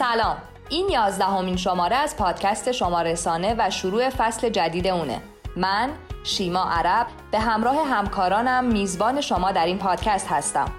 سلام. این یازدهمین شماره از پادکست شما رسانه و شروع فصل جدید اونه. من شیما عرب به همراه همکارانم میزبان شما در این پادکست هستم.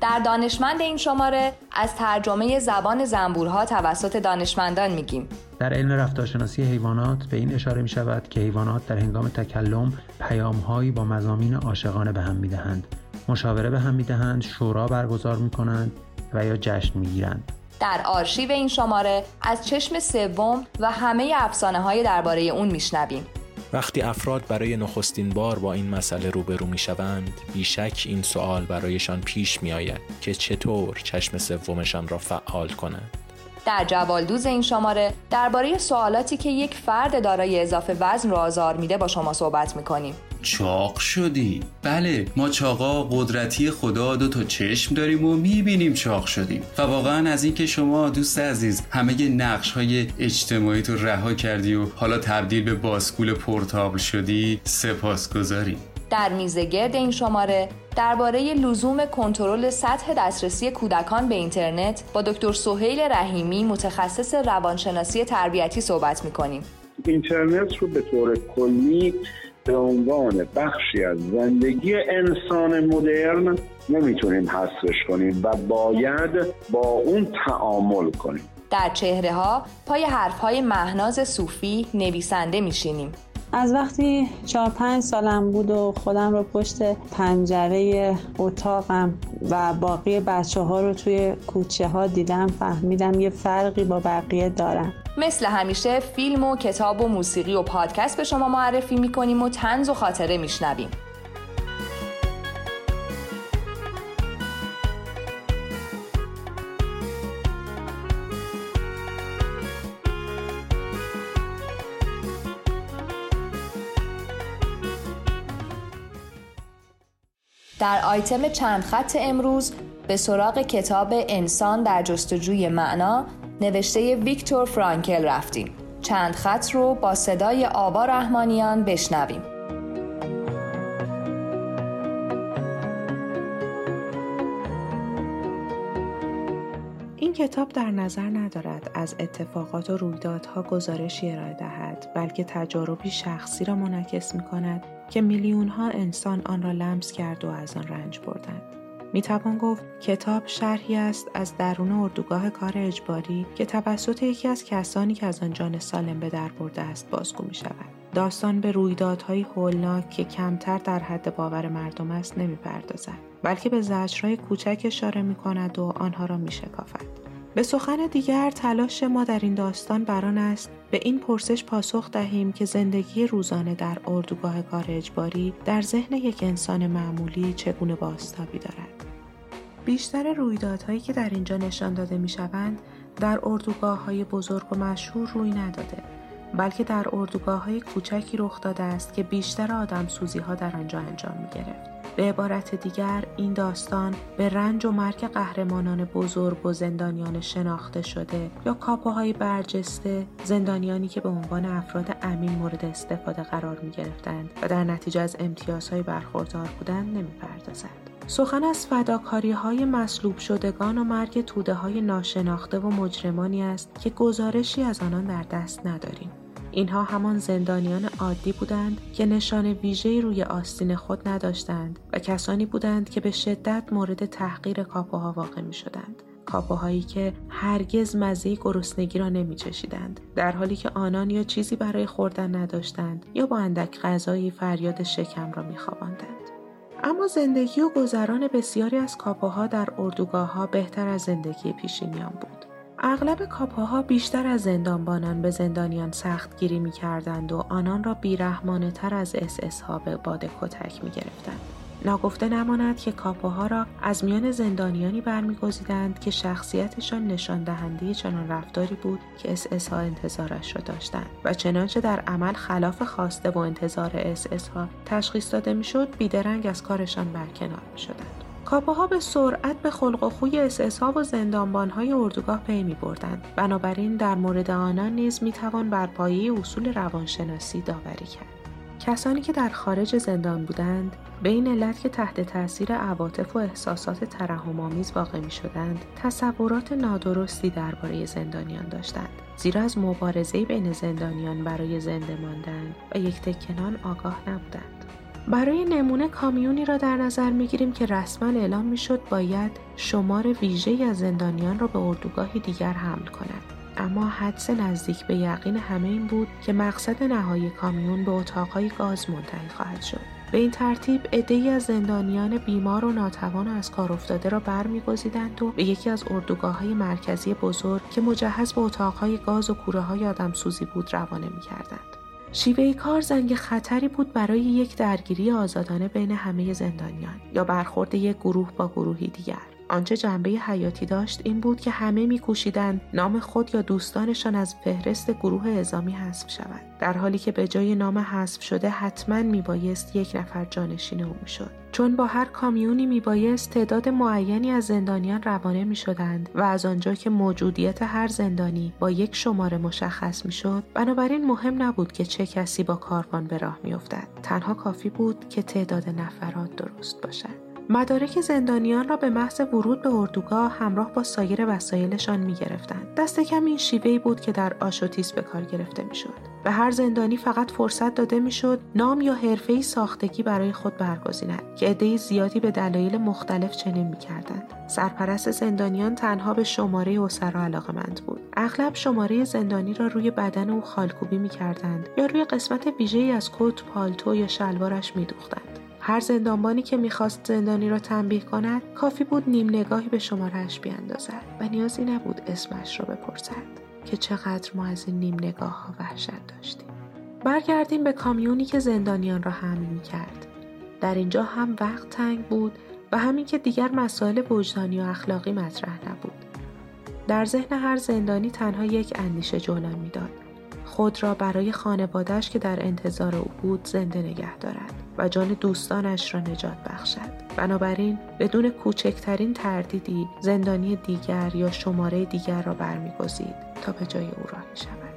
در دانشمند این شماره از ترجمه زبان زنبورها توسط دانشمندان میگیم. در علم رفتارشناسی حیوانات به این اشاره می شود که حیوانات در هنگام تکلم پیامهایی با مزامین عاشقانه به هم می دهند. مشاوره به هم می دهند، شورا برگزار می کنند و یا جشن می گیرند. در آرشیو این شماره از چشم سوم و همه افسانه های درباره اون میشنویم. وقتی افراد برای نخستین بار با این مسئله روبرو می شوند بیشک این سوال برایشان پیش می آید که چطور چشم سومشان را فعال کنند در جوالدوز این شماره درباره سوالاتی که یک فرد دارای اضافه وزن رو آزار میده با شما صحبت می‌کنیم چاق شدی. بله ما چاقا قدرتی خدا دو تا چشم داریم و می‌بینیم چاق شدیم. و واقعا از اینکه شما دوست عزیز همه نقش های اجتماعی تو رها کردی و حالا تبدیل به باسکول پورتابل شدی سپاس گذاریم در میزه گرد این شماره درباره لزوم کنترل سطح دسترسی کودکان به اینترنت با دکتر سهیل رحیمی متخصص روانشناسی تربیتی صحبت می‌کنیم. اینترنت رو به طور کلی به عنوان بخشی از زندگی انسان مدرن نمی‌تونیم حذفش کنیم و باید با اون تعامل کنیم. در چهره ها پای حرف های مهناز صوفی نویسنده میشینیم. از وقتی چهار پنج سالم بود و خودم رو پشت پنجره اتاقم و باقی بچه ها رو توی کوچه ها دیدم فهمیدم یه فرقی با بقیه دارم. مثل همیشه فیلم و کتاب و موسیقی و پادکست به شما معرفی می‌کنیم و تنز و خاطره میشنویم. در آیتم چند خط امروز به سراغ کتاب انسان در جستجوی معنا نوشته ویکتور فرانکل رفتیم. چند خط رو با صدای آوا رحمانیان بشنویم. این کتاب در نظر ندارد از اتفاقات و رویدادها گزارشی ارائه دهد بلکه تجاربی شخصی را منعکس می کند که میلیون ها انسان آن را لمس کرد و از آن رنج بردند. می توان گفت کتاب شرحی است از درون اردوگاه کار اجباری که توسط یکی از کسانی که از آن جان سالم به در برده است بازگو می شود. داستان به رویدادهای هولناک که کمتر در حد باور مردم است نمی پردازد. بلکه به زجرهای کوچک اشاره می کند و آنها را می شکافد. به سخن دیگر تلاش ما در این داستان بران است به این پرسش پاسخ دهیم که زندگی روزانه در اردوگاه کار اجباری در ذهن یک انسان معمولی چگونه باستابی دارد. بیشتر رویدادهایی که در اینجا نشان داده می شوند در اردوگاه های بزرگ و مشهور روی نداده بلکه در اردوگاه های کوچکی رخ داده است که بیشتر آدم سوزی ها در آنجا انجام می گرفت. به عبارت دیگر این داستان به رنج و مرگ قهرمانان بزرگ و زندانیان شناخته شده یا کاپوهای برجسته زندانیانی که به عنوان افراد امین مورد استفاده قرار می گرفتند و در نتیجه از امتیازهای برخوردار بودند نمی پردازد. سخن از فداکاری های مصلوب شدگان و مرگ توده های ناشناخته و مجرمانی است که گزارشی از آنان در دست نداریم. اینها همان زندانیان عادی بودند که نشان ویژه‌ای روی آستین خود نداشتند و کسانی بودند که به شدت مورد تحقیر کاپوها واقع می شدند. کاپوهایی که هرگز مزه گرسنگی را نمی چشیدند در حالی که آنان یا چیزی برای خوردن نداشتند یا با اندک غذایی فریاد شکم را می خواباندند. اما زندگی و گذران بسیاری از کاپوها در اردوگاه ها بهتر از زندگی پیشینیان بود. اغلب کاپوها بیشتر از زندانبانان به زندانیان سخت گیری می کردند و آنان را بیرحمانه تر از اس اس ها به باد کتک می گرفتند. ناگفته نماند که کاپوها را از میان زندانیانی برمیگزیدند که شخصیتشان نشان دهنده چنان رفتاری بود که اس اس ها انتظارش را داشتند و چنانچه در عمل خلاف خواسته و انتظار اس اس ها تشخیص داده می‌شد بیدرنگ از کارشان برکنار می شدند. کاپوها به سرعت به خلق و خوی اساسها و زندانبانهای اردوگاه پی می بردند. بنابراین در مورد آنان نیز می توان بر پایه اصول روانشناسی داوری کرد. کسانی که در خارج زندان بودند به این علت که تحت تاثیر عواطف و احساسات ترحم‌آمیز واقع می شدند تصورات نادرستی درباره زندانیان داشتند زیرا از مبارزه بین زندانیان برای زنده ماندن و یک تکنان آگاه نبودند برای نمونه کامیونی را در نظر می گیریم که رسما اعلام می شد باید شمار ویژه از زندانیان را به اردوگاهی دیگر حمل کند اما حدس نزدیک به یقین همه این بود که مقصد نهایی کامیون به اتاقهای گاز منتهی خواهد شد به این ترتیب عدهای از زندانیان بیمار و ناتوان و از کار افتاده را برمیگزیدند و به یکی از اردوگاه های مرکزی بزرگ که مجهز به اتاقهای گاز و کوره های آدم سوزی بود روانه می کردند. شیوه کار زنگ خطری بود برای یک درگیری آزادانه بین همه زندانیان یا برخورد یک گروه با گروهی دیگر. آنچه جنبه حیاتی داشت این بود که همه میکوشیدند نام خود یا دوستانشان از فهرست گروه اعزامی حذف شود در حالی که به جای نام حذف شده حتما میبایست یک نفر جانشین او می‌شد چون با هر کامیونی میبایست تعداد معینی از زندانیان روانه می‌شدند و از آنجا که موجودیت هر زندانی با یک شماره مشخص می‌شد بنابراین مهم نبود که چه کسی با کاروان به راه میافتد. تنها کافی بود که تعداد نفرات درست باشد. مدارک زندانیان را به محض ورود به اردوگاه همراه با سایر وسایلشان می گرفتند. دست کم این شیوهی بود که در آشوتیس به کار گرفته می. به هر زندانی فقط فرصت داده می‌شد نام یا حرفه ساختگی برای خود برگزیند که عده زیادی به دلایل مختلف چنین می‌کردند سرپرست زندانیان تنها به شماره اسرا علاقمند بود اغلب شماره زندانی را روی بدن او خالکوبی می‌کردند یا روی قسمت ویژهای از کت پالتو یا شلوارش میدوختند هر زندانبانی که می‌خواست زندانی را تنبیه کند کافی بود نیم نگاهی به شمارش بیاندازد و نیازی نبود اسمش را بپرسد که چقدر ما از این نیم نگاه ها وحشت داشتیم برگردیم به کامیونی که زندانیان را حمل می کرد. در اینجا هم وقت تنگ بود و همین که دیگر مسائل وجدانی و اخلاقی مطرح نبود. در ذهن هر زندانی تنها یک اندیشه جولان می‌داد خود را برای خانوادهش که در انتظار او بود زنده نگه دارد و جان دوستانش را نجات بخشد. بنابراین بدون کوچکترین تردیدی زندانی دیگر یا شماره دیگر را برمیگزید تا به جای او راهی شود.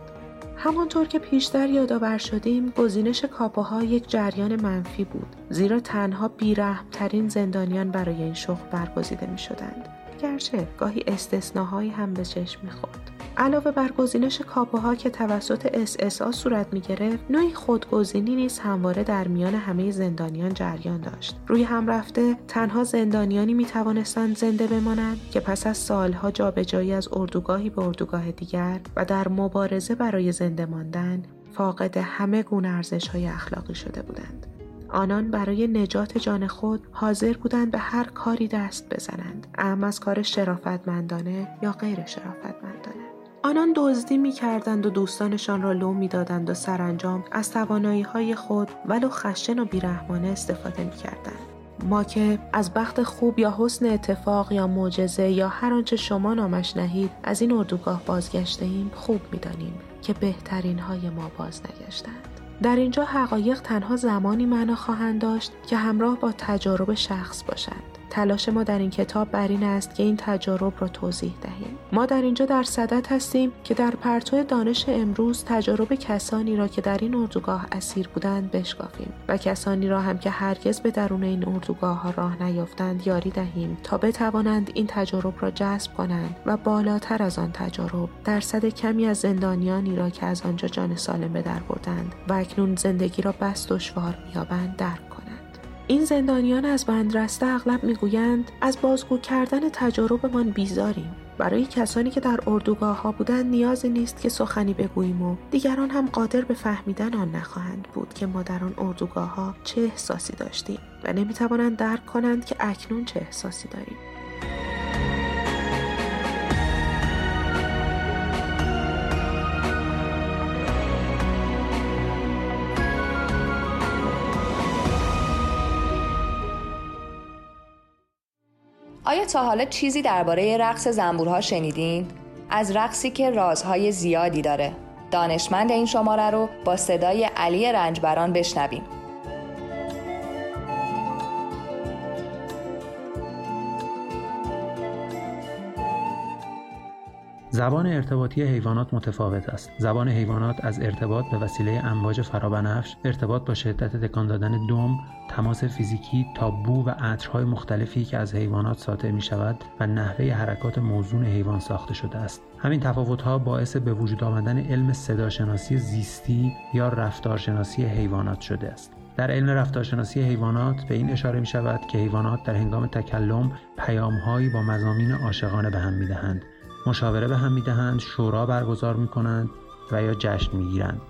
همانطور که پیشتر یادآور شدیم گزینش کاپوها یک جریان منفی بود زیرا تنها بیرحمترین زندانیان برای این شغل برگزیده می شدند گرچه گاهی استثناهایی هم به چشم می‌خورد علاوه بر گزینش کاپوها که توسط SSA صورت می گرفت نوعی خودگزینی نیز همواره در میان همه زندانیان جریان داشت. روی هم رفته تنها زندانیانی می توانستند زنده بمانند که پس از سالها جابجایی از اردوگاهی به اردوگاه دیگر و در مبارزه برای زنده ماندن فاقد همه گونه ارزش های اخلاقی شده بودند. آنان برای نجات جان خود حاضر بودند به هر کاری دست بزنند اهم از کار شرافتمندانه یا غیر شرافتمندانه. آنان دزدی می کردند و دوستانشان را لو می دادند و سرانجام از توانایی های خود ولو خشن و بیرحمانه استفاده می کردند. ما که از بخت خوب یا حسن اتفاق یا معجزه یا هر آنچه شما نامش نهید از این اردوگاه بازگشته ایم خوب می‌دانیم که بهترین های ما باز نگشتند. در اینجا حقایق تنها زمانی معنا خواهند داشت که همراه با تجارب شخص باشند. تلاش ما در این کتاب بر این است که این تجارب را توضیح دهیم. ما در اینجا در صدت هستیم که در پرتو دانش امروز تجارب کسانی را که در این اردوگاه اسیر بودند بشکافیم و کسانی را هم که هرگز به درون این اردوگاه ها راه نیافتند یاری دهیم تا بتوانند این تجارب را جذب کنند و بالاتر از آن تجارب درصد کمی از زندانیانی را که از آنجا جان سالم به در بردند و اکنون زندگی را بس دشوار مییابند درک این زندانیان از بندرسته اغلب می‌گویند از بازگو کردن تجاربمان بیزاریم. برای کسانی که در اردوگاه ها بودند نیازی نیست که سخنی بگوییم و دیگران هم قادر به فهمیدن آن نخواهند بود که ما در آن اردوگاه ها چه احساسی داشتیم و نمی‌توانند درک کنند که اکنون چه احساسی داریم. آیا تا حالا چیزی درباره رقص زنبورها شنیدین؟ از رقصی که رازهای زیادی داره. دانشمند این شماره رو با صدای علی رنجبران بشنویم. زبان ارتباطی حیوانات متفاوت است. زبان حیوانات از ارتباط به وسیله امواج فرابنفش ارتباط با شدت تکان دادن دم تماس فیزیکی تا بو و عطرهای مختلفی که از حیوانات ساطع می شود و نحوه حرکات موزون حیوان ساخته شده است. همین تفاوتها باعث به وجود آمدن علم صداشناسی زیستی یا رفتارشناسی حیوانات شده است. در علم رفتارشناسی حیوانات به این اشاره می شود که حیوانات در هنگام تکلم پیامهایی با مزامین عاشقانه به هم می دهند مشاوره به هم می دهند شورا برگزار می کنند و یا جشن می گیرند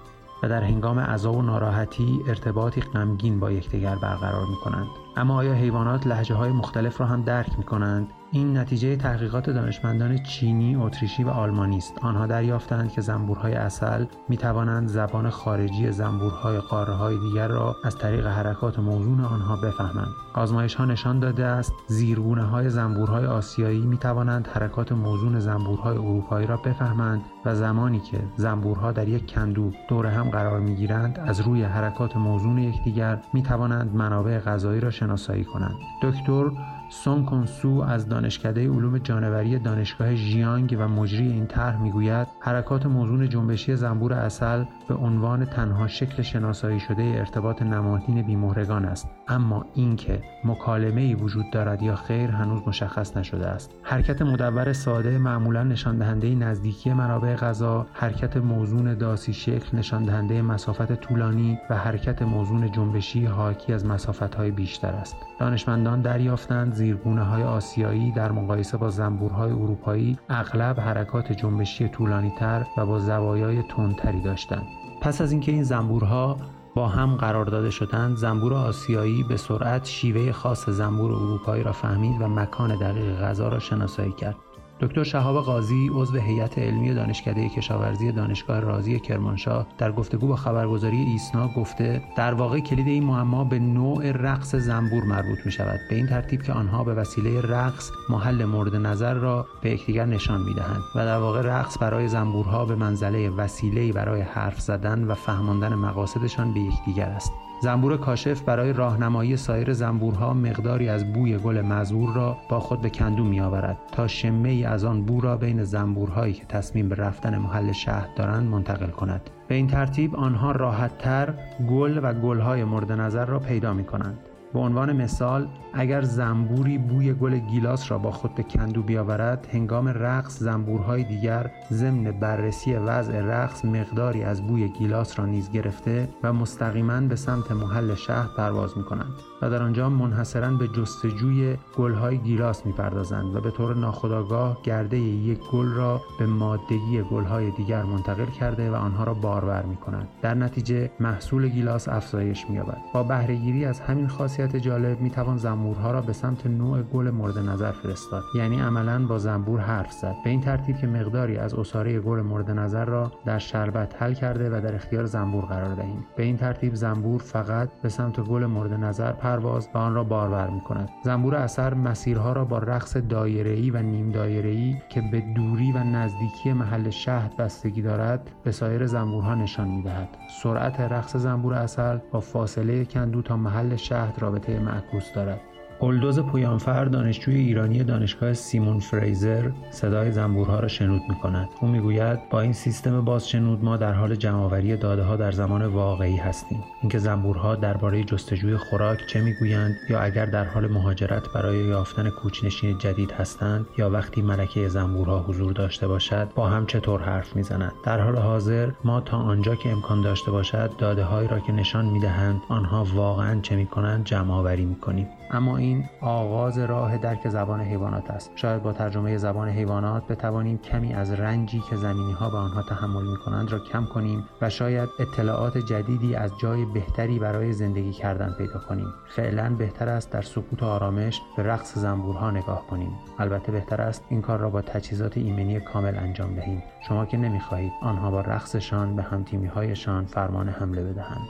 و در هنگام عذاب و ناراحتی ارتباطی غمگین با یکدیگر برقرار می کنند اما آیا حیوانات لحجه های مختلف را هم درک می کنند این نتیجه تحقیقات دانشمندان چینی، اتریشی و آلمانی است. آنها دریافتند که زنبورهای اصل می توانند زبان خارجی زنبورهای قاره های دیگر را از طریق حرکات موزون آنها بفهمند. آزمایش ها نشان داده است زیرگونه های زنبورهای آسیایی می توانند حرکات موزون زنبورهای اروپایی را بفهمند و زمانی که زنبورها در یک کندو دور هم قرار می گیرند از روی حرکات موزون یکدیگر می توانند منابع غذایی را شناسایی کنند. دکتر سون کنسو از دانشکده علوم جانوری دانشگاه ژیانگ و مجری این طرح می‌گوید حرکات موزون جنبشی زنبور اصل به عنوان تنها شکل شناسایی شده ارتباط نمادین بیمهرگان است. اما اینکه مکالمه ای وجود دارد یا خیر هنوز مشخص نشده است. حرکت مدور ساده معمولا نشان دهنده نزدیکی منابع غذا حرکت موزون داسی شکل نشان دهنده مسافت طولانی و حرکت موزون جنبشی حاکی از مسافت های بیشتر است. دانشمندان دریافتند زیرگونه های آسیایی در مقایسه با زنبورهای اروپایی اغلب حرکات جنبشی طولانی تر و با زوایای تندتری داشتند. پس از اینکه این زنبورها با هم قرار داده شدند زنبور آسیایی به سرعت شیوه خاص زنبور اروپایی را فهمید و مکان دقیق غذا را شناسایی کرد. دکتر شهاب قاضی عضو هیئت علمی دانشکده کشاورزی دانشگاه رازی کرمانشاه در گفتگو با خبرگزاری ایسنا گفته در واقع کلید این معما به نوع رقص زنبور مربوط می شود به این ترتیب که آنها به وسیله رقص محل مورد نظر را به یکدیگر نشان می دهند و در واقع رقص برای زنبورها به منزله وسیله برای حرف زدن و فهماندن مقاصدشان به یکدیگر است. زنبور کاشف برای راهنمایی سایر زنبورها مقداری از بوی گل مزور را با خود به کندو می آورد تا شمه ای از آن بو را بین زنبورهایی که تصمیم به رفتن محل شهر دارند منتقل کند. به این ترتیب آنها راحتتر گل و گلهای مورد نظر را پیدا می کنند به عنوان مثال اگر زنبوری بوی گل گیلاس را با خود به کندو بیاورد هنگام رقص زنبورهای دیگر ضمن بررسی وضع رقص مقداری از بوی گیلاس را نیز گرفته و مستقیما به سمت محل شهر پرواز می کنند و در آنجا منحصرا به جستجوی گلهای گیلاس می‌پردازند و به طور ناخودآگاه گرده یک گل را به مادگی گلهای دیگر منتقل کرده و آنها را بارور می کنند در نتیجه محصول گیلاس افزایش مییابد. با بهرهگیری از همین خاصیت جالب می‌توان زنبورها را به سمت نوع گل مورد نظر فرستاد. یعنی عملا با زنبور حرف زد. به این ترتیب که مقداری از اساره گل مورد نظر را در شربت حل کرده و در اختیار زنبور قرار دهیم. به این ترتیب زنبور فقط به سمت گل مورد نظر پرواز و آن را بارور می کند زنبور اثر مسیرها را با رقص دایره‌ای و نیم دایره‌ای که به دوری و نزدیکی محل شهد بستگی دارد به سایر زنبورها نشان می دهد سرعت رقص زنبور اصل با فاصله کندو تا محل شهد رابطه معکوس دارد. اولدوز پویانفر دانشجوی ایرانی دانشگاه سیمون فریزر صدای زنبورها را شنود می کند. او می‌گوید با این سیستم بازشنود ما در حال جمعآوری داده ها در زمان واقعی هستیم. اینکه زنبورها درباره جستجوی خوراک چه می‌گویند یا اگر در حال مهاجرت برای یافتن کوچنشین جدید هستند یا وقتی ملکه زنبورها حضور داشته باشد با هم چطور حرف می‌زنند. در حال حاضر ما تا آنجا که امکان داشته باشد داده هایی را که نشان می‌دهند آنها واقعا چه می‌کنند جمع آوری می‌کنیم. اما این آغاز راه درک زبان حیوانات است. شاید با ترجمه زبان حیوانات بتوانیم کمی از رنجی که زمینی ها به آنها تحمل می کنند را کم کنیم و شاید اطلاعات جدیدی از جای بهتری برای زندگی کردن پیدا کنیم. فعلا بهتر است در سکوت و آرامش به رقص زنبورها نگاه کنیم. البته بهتر است این کار را با تجهیزات ایمنی کامل انجام دهیم. شما که نمی‌خواهید آنها با رقصشان به همتیمی هایشان فرمان حمله بدهند.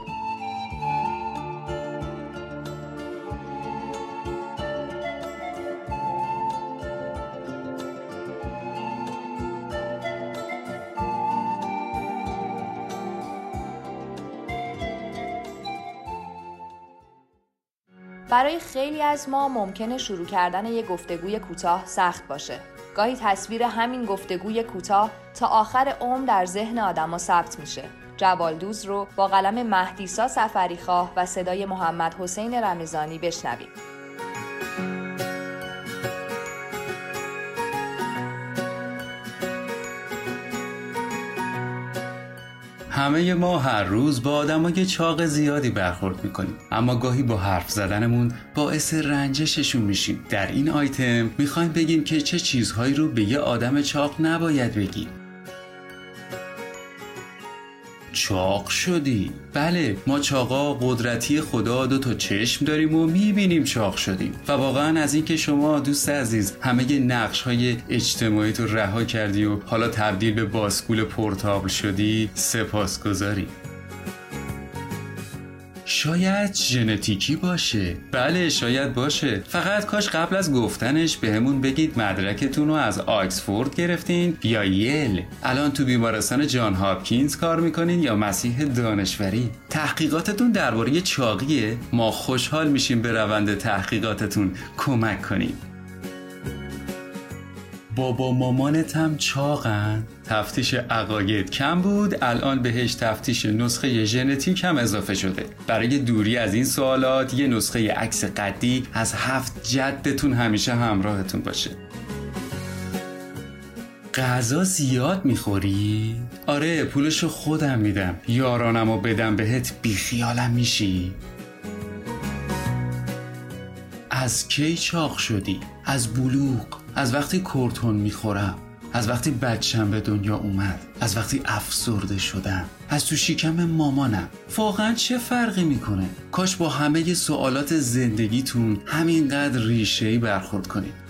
برای خیلی از ما ممکنه شروع کردن یک گفتگوی کوتاه سخت باشه. گاهی تصویر همین گفتگوی کوتاه تا آخر عمر در ذهن آدما ثبت میشه جوالدوز رو با قلم مهدیسا سفریخواه و صدای محمد حسین رمضانی بشنویم همه ما هر روز با آدمای چاق زیادی برخورد می‌کنیم. اما گاهی با حرف زدنمون باعث رنجششون میشیم. در این آیتم می‌خوایم بگیم که چه چیزهایی رو به یه آدم چاق نباید بگیم. چاق شدی. بله ما چاقا قدرتی خدا دو تا چشم داریم و می‌بینیم چاق شدیم. و واقعا از اینکه شما دوست عزیز همه نقش های اجتماعی تو رها کردی و حالا تبدیل به باسکول پورتابل شدی سپاس گذاریم شاید ژنتیکی باشه. بله شاید باشه. فقط کاش قبل از گفتنش بهمون به بگید مدرکتون رو از آکسفورد گرفتین یا یل. الان تو بیمارستان جان هاپکینز کار می‌کنین یا مسیح دانشوری؟ تحقیقاتتون درباره چاقیه. ما خوشحال میشیم به روند تحقیقاتتون کمک کنیم. بابا مامانت هم چاقن؟ تفتیش عقاید کم بود الان بهش تفتیش نسخه ژنتیک هم اضافه شده برای دوری از این سوالات یه نسخه عکس قدی از هفت جدتون همیشه همراهتون باشه غذا زیاد می‌خوری؟ آره پولشو خودم میدم یارانمو بدم بهت بیخیالم میشی؟ از کی چاق شدی؟ از بلوغ از وقتی کورتون می‌خورم از وقتی بچم به دنیا اومد از وقتی افسرده شدم از تو شیکم مامانم. واقعا چه فرقی می‌کنه؟ کاش با همه سوالات زندگیتون همینقدر ریشهی برخورد کنید.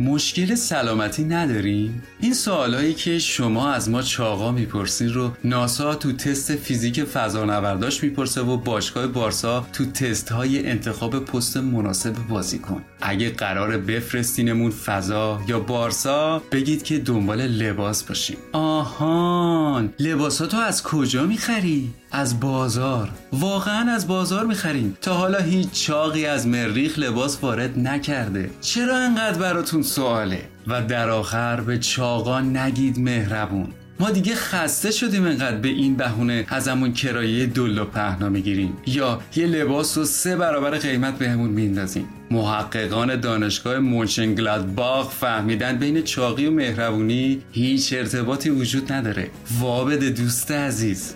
مشکل سلامتی نداریم؟ این سوالایی که شما از ما چاقا می‌پرسین رو ناسا تو تست فیزیک فضانورداش می‌پرسه و باشگاه بارسا تو تست های انتخاب پست مناسب بازیکن اگه قرار بفرستینمون فضا یا بارسا بگید که دنبال لباس باشیم آهان لباساتو از کجا می‌خری؟ از بازار. واقعا از بازار می‌خریم. تا حالا هیچ چاقی از مریخ لباس وارد نکرده. چرا انقدر براتون سواله؟ و در آخر به چاقا نگید مهربون. ما دیگه خسته شدیم انقدر به این بهونه ازمون کرایه دل و پهنا می‌گیریم. یا یه لباس رو سه برابر قیمت بهمون میندازیم. محققان دانشگاه مونشنگلادباخ فهمیدن بین چاقی و مهربونی هیچ ارتباطی وجود نداره. وابد دوست عزیز.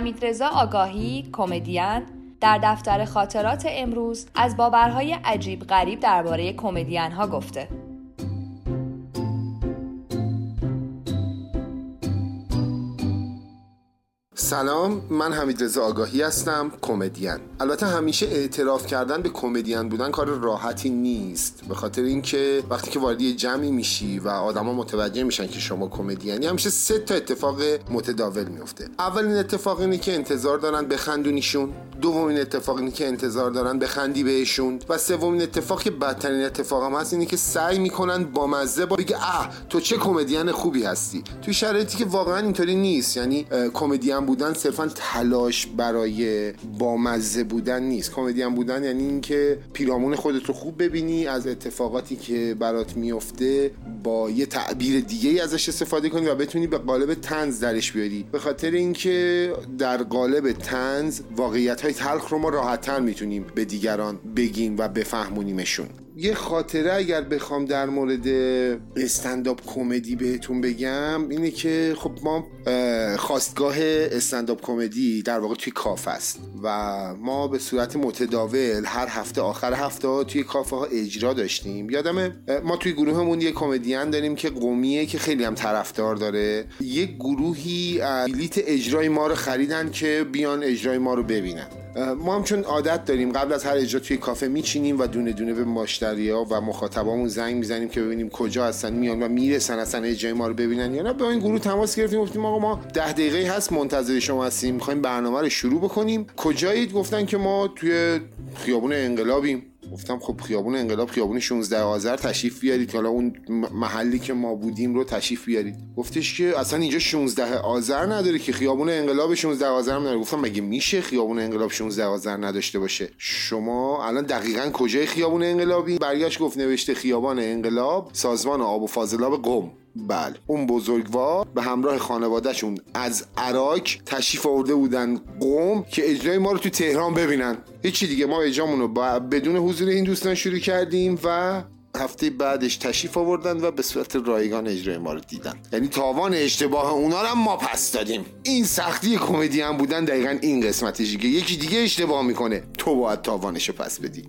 حمید رضا آگاهی کمدین. در دفتر خاطرات امروز از باورهای عجیب غریب درباره کمدین ها گفته. سلام من حمید رضا آگاهی هستم کمدین. البته همیشه اعتراف کردن به کمدین بودن کار راحتی نیست. به خاطر اینکه وقتی که وارد جمعی میشی و آدما متوجه میشن که شما کمدینی همیشه سه تا اتفاق متداول میفته. اولین اتفاق اینه که انتظار دارن بخندونیشون. دومین اتفاق اینه که انتظار دارن بخندی بهشون. و سومین اتفاق که بدترین اتفاق هم هست اینه که سعی می‌کنن با مزه با بگه اه تو چه کمدین خوبی هستی؟ توی شرایطی که واقعا اینطوری نیست. یعنی کمدین بودن صرفا تلاش برای بامزه بودن نیست. کمدین بودن یعنی اینکه پیرامون خودت رو خوب ببینی از اتفاقاتی که برات میفته با یه تعبیر دیگه ازش استفاده کنی و بتونی به قالب تنز درش بیاری. به خاطر اینکه در قالب تنز واقعیت های تلخ رو ما راحتتر می‌تونیم به دیگران بگیم و بفهمونیمشون. یه خاطره اگر بخوام در مورد استنداپ کمدی بهتون بگم اینه که خب ما خواستگاه استنداپ کمدی در واقع توی کافه است و ما به صورت متداول هر هفته آخر هفته توی کافه ها اجرا داشتیم. یادم ما توی گروهمون یه کمدین داریم که قومیه که خیلی هم طرفدار داره. یه گروهی بلیت اجرای ما رو خریدن که بیان اجرای ما رو ببینن. ما هم چون عادت داریم قبل از هر اجرا توی کافه میچینیم و دونه دونه به مشتریا و مخاطبامون زنگ می‌زنیم که ببینیم کجا هستن میان و می‌رسن اصلا اجرای ما رو ببینن یا نه. با این گروه تماس گرفتیم گفتیم آقا ما ده دقیقه هست منتظر شما هستیم می‌خوایم برنامه رو شروع بکنیم. کجایید؟ گفتن که ما توی خیابون انقلابیم. گفتم خب خیابون انقلاب خیابون 16 آذر تشریف بیارید. حالا اون محلی که ما بودیم رو تشریف بیارید. گفتش که اصلا اینجا 16 آذر نداره که خیابون انقلاب 16 آذر هم نداره. گفتم مگه میشه خیابون انقلاب 16 آذر نداشته باشه؟ شما الان دقیقا کجای خیابون انقلابی؟ برگشت گفت نوشته خیابان انقلاب سازمان آب و فاضلاب قم. بله. اون بزرگوار به همراه خانوادهشون از عراق تشریف آورده بودن قوم که اجرای ما رو تو تهران ببینن. هیچی دیگه. ما اجرامون رو بدون حضور این دوستان شروع کردیم و هفته بعدش تشریف آوردن و به صورت رایگان اجرای ما رو دیدن. یعنی تاوان اشتباه اونا رو ما پس دادیم. این سختی کمدی هم بودن دقیقا این قسمتش که یکی دیگه اشتباه می‌کنه. تو باید تاوانش رو پس بدی.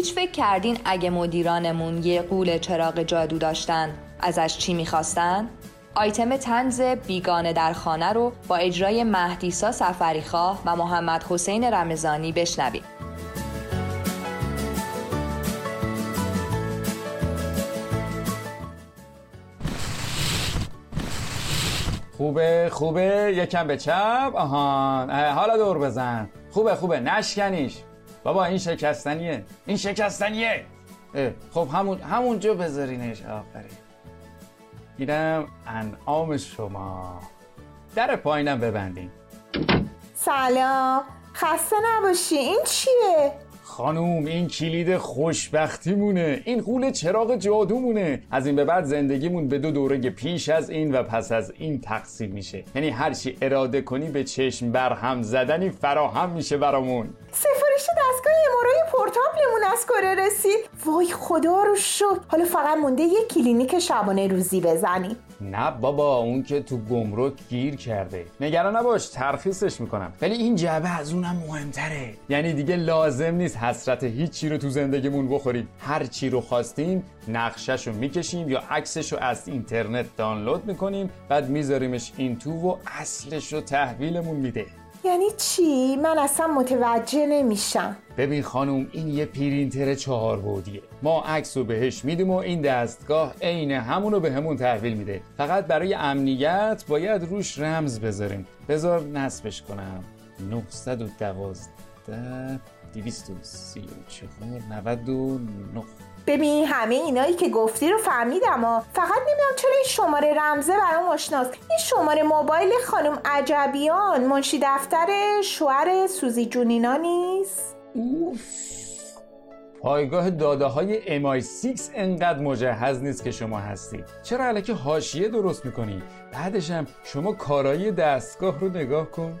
هیچ فکر کردین اگه مدیرانمون یه قول چراغ جادو داشتن ازش چی می‌خواستن؟ آیتم تنز بیگانه در خانه رو با اجرای مهدیسا سفریخواه و محمد حسین رمزانی بشنویم. خوبه خوبه؟ یکم به چپ؟ آهان. حالا دور بزن. خوبه خوبه. نشکنیش. بابا این شکستنیه. این شکستنیه. خب همون همونجا بذارینش آفرین. میرم انعام شما. در پایینم ببندین. سلام. خسته نباشی. این چیه؟ خانوم این کلید خوشبختیمونه. این قول چراغ جادومونه. از این به بعد زندگیمون به دو دوره پیش از این و پس از این تقسیم میشه. یعنی هرچی اراده کنی به چشم برهم زدنی فراهم میشه برامون. سفارش دستگاه MRI portable مون از کره رسید. وای خدا رو شکر حالا فقط مونده یه کلینیک شبانه روزی بزنی نه بابا اون که تو گمرک گیر کرده. نگران نباش ترخیصش می‌کنم. ولی این جعبه از اونم مهمتره. یعنی دیگه لازم نیست حسرت هیچی رو تو زندگیمون بخوریم. هر چی رو خواستیم نقشش رو می‌کشیم یا عکسش رو از اینترنت دانلود می‌کنیم بعد میذاریمش این تو و اصلش رو تحویلمون میده. یعنی چی؟ من اصلا متوجه نمیشم. ببین خانم این یه پرینتر چهار بودیه. ما عکس رو بهش میدیم و این دستگاه عین همون رو به همون تحویل میده. فقط برای امنیت باید روش رمز بذاریم. بذار نصبش کنم. 912 234 99 ببین همه اینایی که گفتی رو فهمیدم ها فقط نمی‌دونم چرا این شماره رمزه برام آشناست. این شماره موبایل خانم عجبیان. منشی دفتر شوهر سوزی جونینا نیست؟ اوف. پایگاه داده های MI6 انقدر مجهز نیست که شما هستید چرا علکه حاشیه درست می‌کنی؟ بعدش هم شما کارایی دستگاه رو نگاه کن.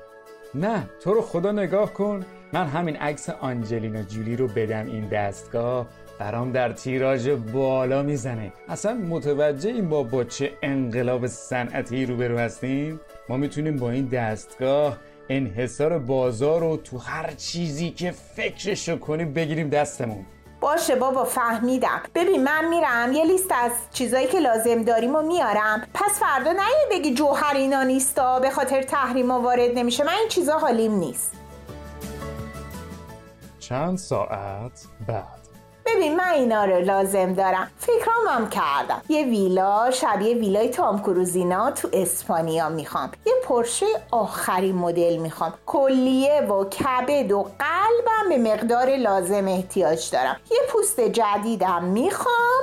نه تو رو خدا نگاه کن. من همین عکس آنجلینا جولی رو بدم این دستگاه. برام در تیراژ بالا می‌زنه. اصلا متوجه این با با چه انقلاب صنعتی روبرو هستیم؟ ما می‌تونیم با این دستگاه انحصار بازار رو تو هر چیزی که فکرشو کنیم بگیریم دستمون. باشه بابا فهمیدم. ببین من میرم یه لیست از چیزایی که لازم داریم و میارم. پس فردا نه بگی جوهر اینا نیستا به خاطر تحریم وارد نمیشه. من این چیزا حالیم نیست. چند ساعت بعد. ببین من اینا رو لازم دارم. فکرام هم کردم. یه ویلا شبیه ویلای تام کروزینا تو اسپانیا می‌خوام. یه پرشه آخرین مدل می‌خوام. کلیه و کبد و قلبم به مقدار لازم احتیاج دارم. یه پوست جدیدم می‌خوام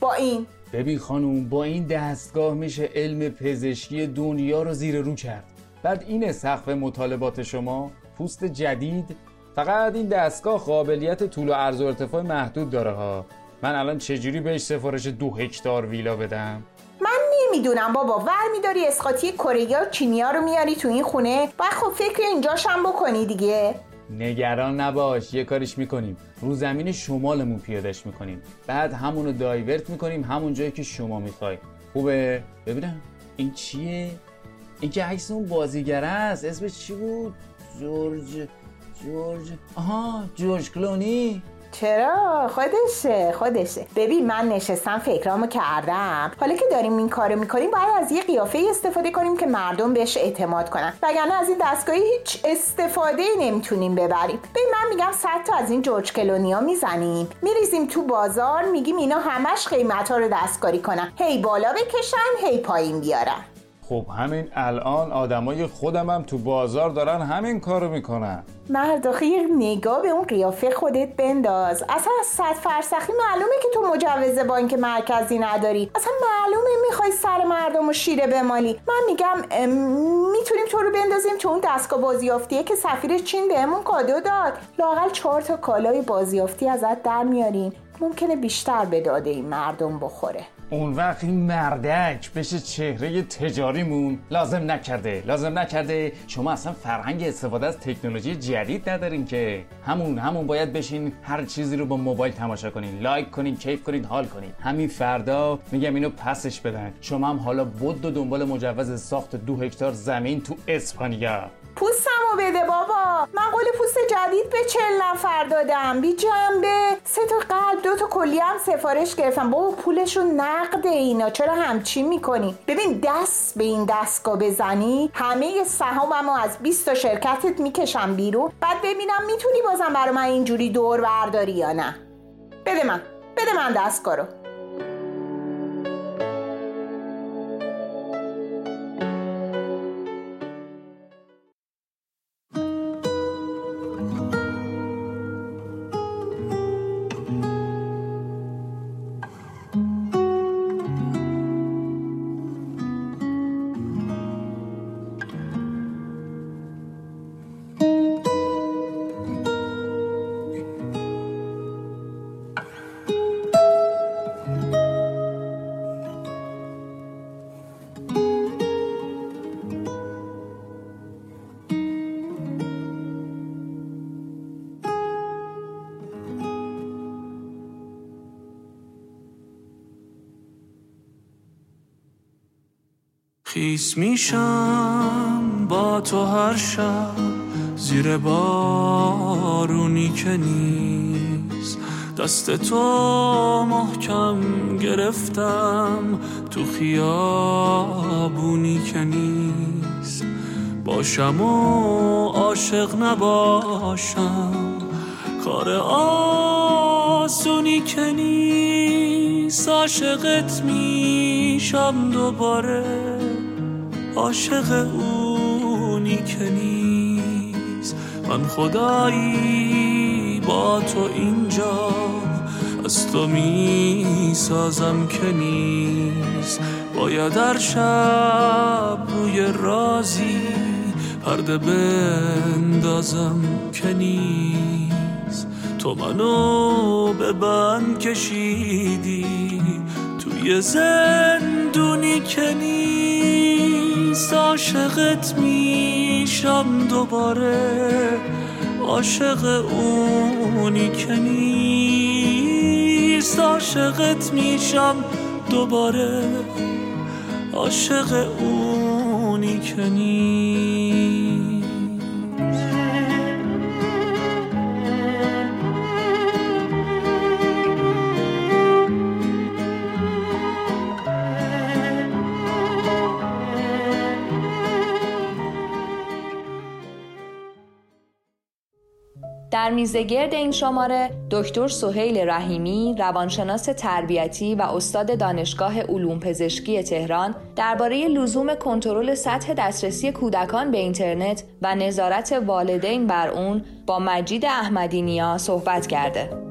با این. ببین خانوم با این دستگاه میشه علم پزشکی دنیا رو زیر رو کرد. بعد اینه سقف مطالبات شما؟ پوست جدید فقط این دستگاه قابلیت طول و عرض و ارتفاع محدود داره ها. من الان چجوری بهش سفارش دو هکتار ویلا بدم؟ من نمی‌دونم بابا. ور میداری اسقاطی کره و چینیا رو میاری تو این خونه؟ و خب فکر اینجاشم بکنی دیگه. نگران نباش. یه کارش می‌کنیم. رو زمین شمالمون پیادش می‌کنیم. بعد همونو دایورت می‌کنیم همون جایی که شما می‌خوای. خوبه؟ ببینم. این چیه؟ این که عکس اون بازیگر است. اسمش چی بود؟ جورج جورج. آها جورج کلونی. چرا؟ خودشه خودشه. ببین من نشستم فکرامو کردم. حالا که داریم این کارو می‌کنیم باید از یه قیافه استفاده کنیم که مردم بهش اعتماد کنن. وگرنه از این دستگاهی هیچ استفاده نمی‌تونیم ببریم. ببین من میگم صد تا از این جورج کلونیا می‌زنیم. میریزیم تو بازار میگیم اینا همش قیمت ها رو دستکاری کنن. هی بالا بکشن هی پایین بیارن. خب همین الان آدمای خودم هم تو بازار دارن همین کارو می‌کنن. مرد یه نگاه به اون قیافه خودت بنداز. اصلا از صد فرسخی معلومه که تو مجوز بانک مرکزی نداری. اصلا معلومه می‌خوای سر مردم و شیره بمالی. من میگم می‌تونیم تو رو بندازیم تو اون دستگاه بازیافتیه که سفیر چین بهمون کادو داد. لاقل چهار تا کالای بازیافتی ازت در میاریم. ممکنه بیشتر به داده این مردم بخوره. اون وقت این مردک بشه چهره تجاریمون. لازم نکرده لازم نکرده. شما اصلا فرهنگ استفاده از تکنولوژی جدید ندارین که. همون همون باید بشین هر چیزی رو با موبایل تماشا کنین. لایک کنین کیف کنین حال کنین. همین فردا میگم اینو پسش بدن. شما هم حالا بود و دنبال مجوز ساخت دو هکتار زمین تو اسپانیا. پوستمو بده بابا. من قول پوست جدید به چل نفر دادم. بی جنبه. سه تا قلب دو تا کلی هم سفارش گرفتم. بابا پولشون نقد اینا. چرا همچی می‌کنی؟ ببین دست به این دستگاه بزنی همه سهاممو از 20 تا شرکتت می‌کشم بیرون. بعد ببینم می‌تونی بازم برای من اینجوری دور برداری یا نه. بده من. بده من دستگاه رو. خیس میشم با تو هر شب زیر بارونی که نیست. دست تو محکم گرفتم تو خیابونی که نیست. باشم و عاشق نباشم کار آسونی که نیست. عاشقت میشم دوباره. عاشق اونی که نیست. من خدایی با تو اینجا. از تو می سازم که نیست. باید در شب روی رازی پرده بندازم که نیست. تو منو به بند کشیدی. توی زندونی که نیست. عاشقت میشم دوباره. عاشق اونی که نیست. عاشقت میشم دوباره. عاشق اونی که نیست. در میزگرد این شماره دکتر سهیل رحیمی روانشناس تربیتی و استاد دانشگاه علوم پزشکی تهران درباره لزوم کنترل سطح دسترسی کودکان به اینترنت و نظارت والدین بر اون با مجید احمدی نیا صحبت کرده.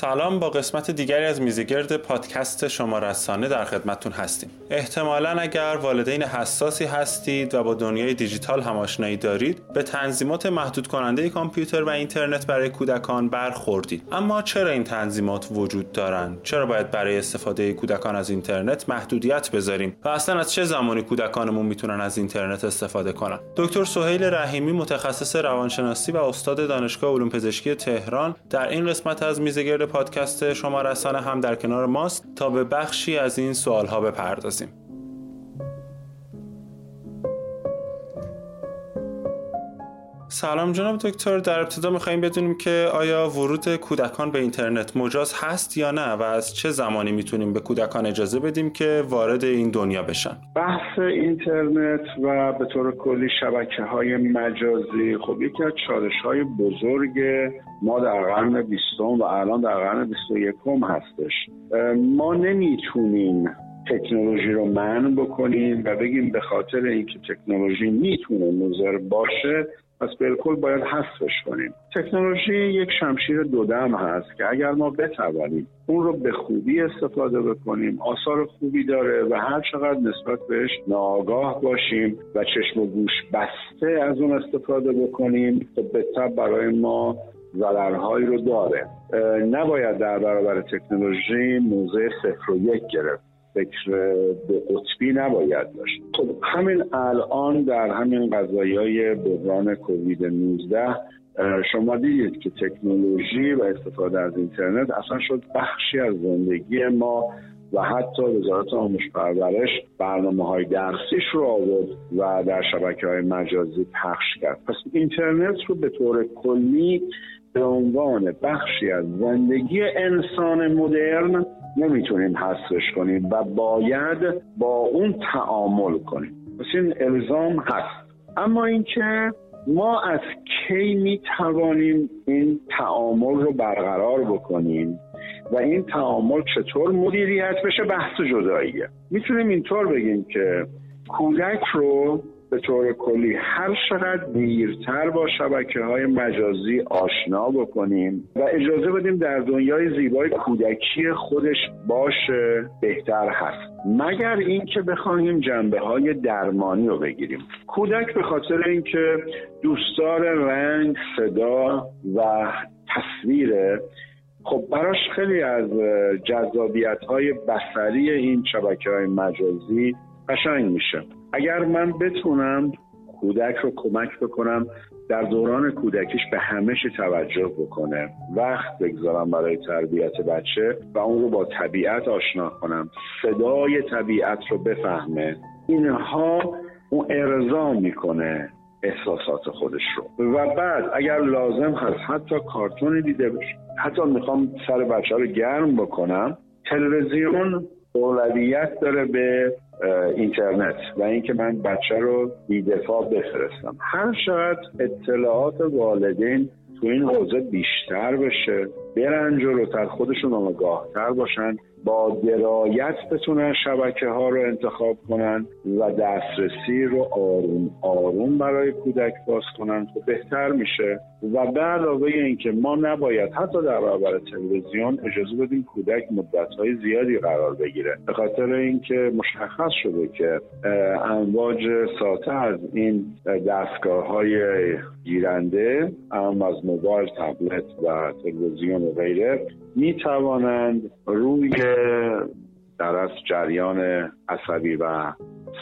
سلام با قسمت دیگری از میزگرد پادکست شما رسانه در خدمتتون هستیم. احتمالا اگر والدین حساسی هستید و با دنیای دیجیتال هم آشنایی دارید به تنظیمات محدود کننده کامپیوتر و اینترنت برای کودکان برخوردید. اما چرا این تنظیمات وجود دارند چرا باید برای استفاده کودکان از اینترنت محدودیت بذاریم؟ و اصلا از چه زمانی کودکانمون می‌تونن از اینترنت استفاده کنن؟ دکتر سهیل رحیمی متخصص روانشناسی و استاد دانشگاه علوم پزشکی تهران در این قسمت از میزگرد پادکست شما رسانه هم در کنار ماست تا به بخشی از این سوال ها بپردازیم. سلام جناب دکتر. در ابتدا می‌خوایم بدونیم که آیا ورود کودکان به اینترنت مجاز هست یا نه و از چه زمانی می‌تونیم به کودکان اجازه بدیم که وارد این دنیا بشن؟ بحث اینترنت و به طور کلی شبکه های مجازی. خب یکی از چالش های بزرگ ما در قرن بیستم و الان در قرن بیست یکم هستش. ما نمی‌تونیم تکنولوژی رو من بکنیم و بگیم به خاطر اینکه تکنولوژی می‌تونه مضر باشه پس بالکل باید حذفش کنیم. تکنولوژی یک شمشیر دودم هست که اگر ما بتوانیم اون رو به خوبی استفاده بکنیم آثار خوبی داره و هر چقدر نسبت بهش ناآگاه باشیم و چشم و گوش بسته از اون استفاده بکنیم خب به برای ما ضررهایی رو داره. نباید در برابر تکنولوژی موضع صفر و یک گرفت. فکر به قطبی نباید داشت. خب همین الان در همین قضایی های بحران کووید 19 شما دیدید که تکنولوژی و استفاده از اینترنت اصلا شد بخشی از زندگی ما و حتی وزارت آموزش پرورش برنامه های درسیش رو آورد و در شبکه های مجازی پخش کرد. پس اینترنت رو به طور کلی به عنوان بخشی از زندگی انسان مدرن نمی‌تونیم حذفش کنیم و باید با اون تعامل کنیم. پس این الزام هست. اما اینکه ما از کی می توانیم این تعامل رو برقرار بکنیم و این تعامل چطور مدیریت بشه؟ بحث جداییه. می‌تونیم اینطور بگیم که کودک رو به طور کلی. هر چقدر دیرتر با شبکه های مجازی آشنا بکنیم و اجازه بدیم در دنیای زیبای کودکی خودش باشه بهتر هست. مگر اینکه بخواهیم جنبه های درمانی رو بگیریم. کودک به خاطر اینکه دوستدار رنگ صدا و تصویر خب براش خیلی از جذابیت های بسری این شبکه های مجازی قشنگ میشه. اگر من بتونم کودک رو کمک بکنم در دوران کودکیش به همش توجه بکنه. وقت بگذارم برای تربیت بچه و اون رو با طبیعت آشنا کنم. صدای طبیعت رو بفهمه. اینها اون ارضا می‌کنه احساسات خودش رو. و بعد اگر لازم هست حتی کارتون دیده بشه حتی می‌خوام سر بچه رو گرم بکنم. تلویزیون اولویت داره به اینترنت و اینکه من بچه رو بیدفاع بفرستم. هر شاید اطلاعات والدین تو این حوزه بیشتر بشه برن جلوتر خودشون آگاهتر باشن با درایت بتونن شبکه ها رو انتخاب کنن و دسترسی رو آروم آروم برای کودک باز کنن خب بهتر میشه. و به علاوه اینکه ما نباید حتی در برابر تلویزیون اجازه بدیم کودک مدت های زیادی قرار بگیره. به خاطر اینکه مشخص شده که امواج ساته از این دستگاه های گیرنده هم از موبایل تبلت و تلویزیون و غیره می توانند روی در از جریان عصبی و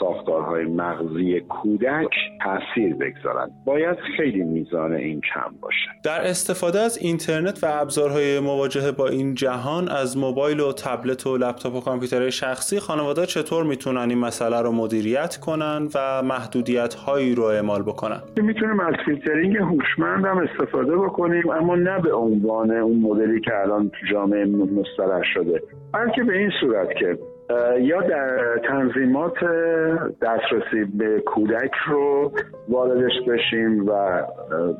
ساختارهای مغزی کودک تاثیر بگذارند باید خیلی میزان این کم باشه. در استفاده از اینترنت و ابزارهای مواجهه با این جهان از موبایل و تبلت و لپتاپ و کامپیوترهای شخصی خانواده چطور می‌تونن این مسئله رو مدیریت کنن و محدودیت هایی رو اعمال بکنن؟ می‌تونیم از فیلترینگ هوشمند هم استفاده بکنیم اما نه به عنوان اون مدلی که الان تو جامعه مصطلح شده. بلکه به این صورت که یا در تنظیمات دسترسی به کودک رو واردش بشیم و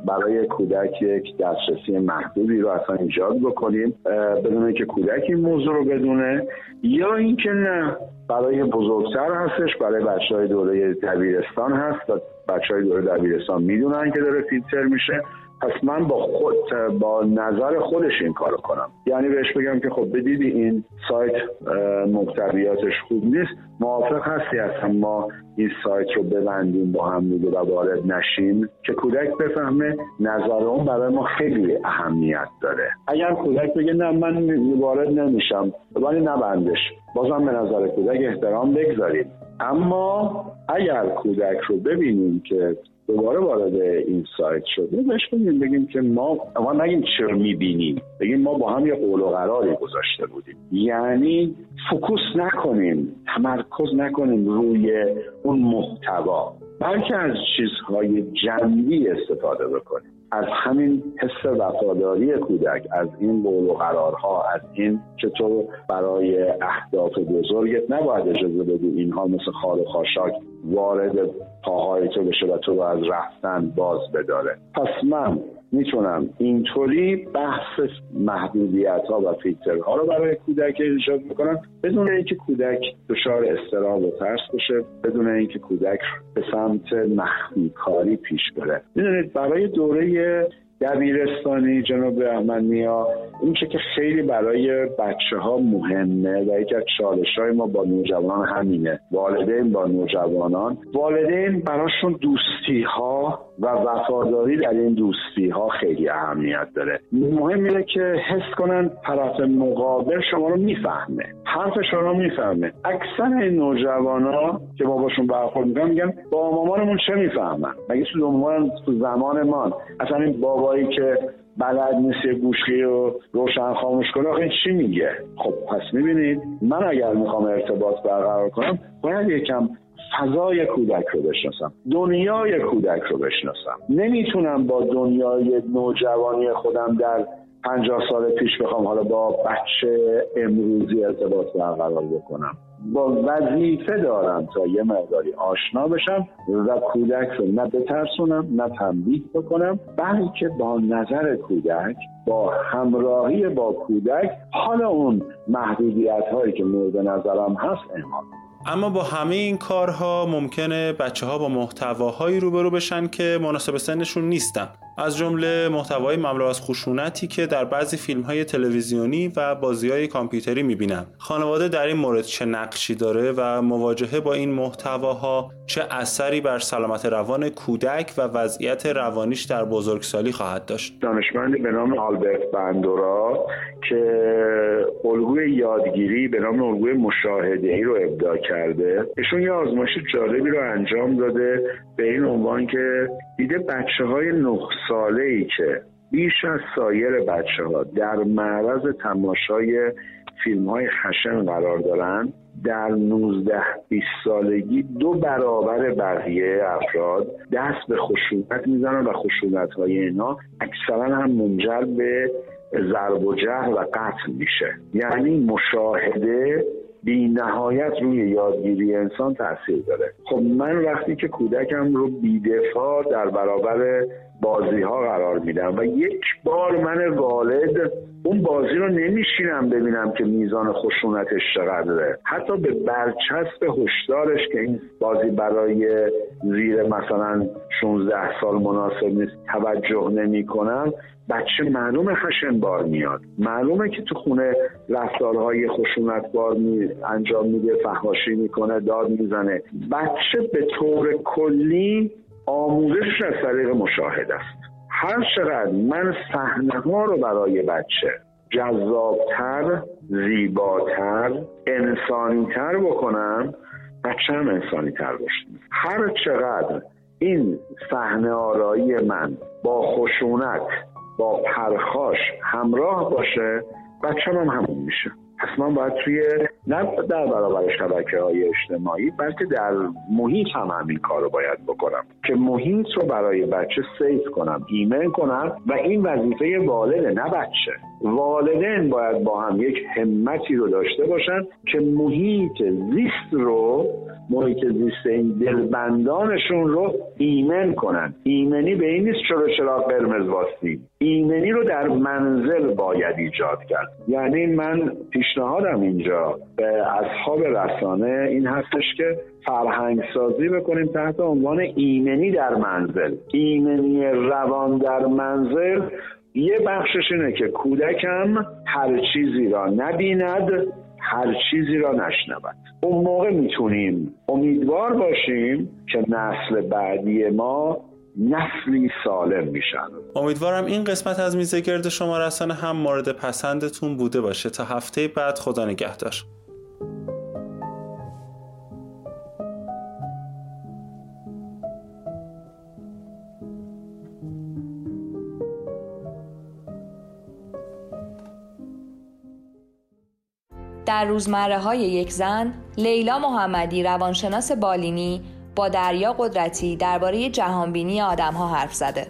برای کودک یک دسترسی محدودی رو اصلا ایجاد بکنیم بدون که کودک این موضوع رو بدونه یا اینکه نه برای بزرگتر هستش برای بچه های دوره دبیرستان هست و بچه های دوره دبیرستان می‌دونن که داره فیلتر میشه. پس من با خود با نظر خودش این کارو کنم. یعنی بهش بگم که خب بدیدی این سایت محتویاتش خوب نیست. موافق هستی اصلا ما این سایت رو ببندیم با هم دیگه و وارد نشیم؟ که کودک بفهمه نظر اون برای ما خیلی اهمیت داره. اگر کودک بگه نه من وارد نمیشم ولی نبندش. بازم به نظر کودک احترام بگذاریم. اما اگر کودک رو ببینیم که دوباره وارد این سایت شده بهش بگیم بگیم که ما ما نگیم چرا می‌بینیم بگیم ما با هم یه قول و قراری گذاشته بودیم. یعنی فکوس نکنیم تمرکز نکنیم روی اون محتوا بلکه از چیزهای جنبی استفاده بکنیم. از همین حس وفاداری کودک از این قول و قرارها از این که تو برای اهداف بزرگت نباید اجازه بدی اینها مثل خار و خاشاک وارد پاهای تو بشه و تو رو از رفتن باز بداره. پس من می‌تونم اینطوری بحث محدودیت ها و فیلتر ها رو برای کودک ایجاد بکنم. بدون اینکه کودک دچار استراب و ترس بشه بدون اینکه کودک به سمت مخفی پیش بره. می‌دونید برای دوره دبیرستانی جناب احمد نیا این چه که خیلی برای بچه ها مهمه و یکی از چالش های ما با نوجوانان همینه. والدین با نوجوانان. والدین براشون دوستی ها و وفاداری در این دوستی ها خیلی اهمیت داره. مهم اینه که حس کنن طرف مقابل شما رو می‌فهمه. حرف شما رو می‌فهمه. اکثر این نوجوان ها که ما باشون برخورد می‌کنم میگن با مامانمون چه می‌فهمن؟ مگه تو تو زمان ما اصلا این بابایی که بلد نیست یه گوشی رو روشن خاموش کنه آخه چی میگه؟ خب پس می‌بینید من اگر می‌خوام ارتباط برقرار کنم باید یکم فضای کودک رو بشناسم. دنیای کودک رو بشناسم. نمی‌تونم با دنیای نوجوانی خودم در پنجاه سال پیش بخوام حالا با بچه امروزی ارتباط برقرار بکنم. با وظیفه دارم تا یه مقداری آشنا بشم و کودک رو نه بترسونم نه تنبیه بکنم بلکه با نظر کودک با همراهی با کودک حالا اون محدودیت هایی که مورد نظرم هست اعمال اما با همه این کارها ممکنه بچه ها با محتواهایی روبرو بشن که مناسب سنشون نیستن. از جمله محتوای مملو از خشونتی که در بعضی فیلم های تلویزیونی و بازی های کامپیوتری می‌بینن. خانواده در این مورد چه نقشی داره و مواجهه با این محتواها چه اثری بر سلامت روان کودک و وضعیت روانیش در بزرگسالی خواهد داشت؟ دانشمندی به نام آلبرت بندورا که الگوی یادگیری به نام الگوی مشاهده ای رو ابداع کرده. ایشون یه آزمایش جالبی رو انجام داده به این عنوان که دیده بچه های نه ساله ای که بیش از سایر بچه ها در معرض تماشای فیلم های خشن قرار دارن در 19 20 سالگی دو برابر بقیه افراد دست به خشونت می‌زنن و خشونت های اینا اکثرا هم منجر به ضرب و جهر و قتل میشه. یعنی مشاهده بی نهایت روی یادگیری انسان تاثیر داره. خب من وقتی که کودکم رو بیدفاع در برابر بازی ها قرار میدم و یک بار من والد اون بازی رو نمیشینم ببینم که میزان خشونتش چقدره. حتی به برچسب هشدارش که این بازی برای زیر مثلا 16 سال مناسب نیست توجه نمی کنم بچه معلومه خشن بار میاد. معلومه که تو خونه رفتارهای خشونت بار می انجام میده فهاشی می‌کنه داد می‌زنه. بچه به طور کلی آموزش از طریق مشاهده است. هر چقدر من صحنه ها رو برای بچه جذابتر زیباتر انسانیتر بکنم بچه هم انسانی تر هر چقدر این صحنه آرایی من با خشونت با پرخاش همراه باشه بچه هم همون میشه. من باید توی نه در برابر شبکه های اجتماعی بلکه در محیط هم همین کار رو باید بکنم. که محیط رو برای بچه سیف کنم ایمن کنم و این وظیفه والده نه بچه. والدین باید با هم یک همتی رو داشته باشن که محیط زیست رو محیط زیست این دلبندانشون رو ایمن کنن. ایمنی به این نیست چرا چرا قرمز واستی. ایمنی رو در منزل باید ایجاد کرد. یعنی من پیشنهادم اینجا به اصحاب رسانه این هستش که فرهنگ سازی بکنیم تحت عنوان ایمنی در منزل. ایمنی روان در منزل یه بخشش اینه که کودکم هر چیزی را نبیند هر چیزی را نشنود. اون موقع می‌تونیم امیدوار باشیم که نسل بعدی ما نسلی سالم میشن. امیدوارم این قسمت از میزه گرد شما رسانه هم مورد پسندتون بوده باشه. تا هفته بعد خدا نگهدار. در روزمره های یک زن لیلا محمدی روانشناس بالینی با دریا قدرتی درباره جهانبینی آدمها حرف زده.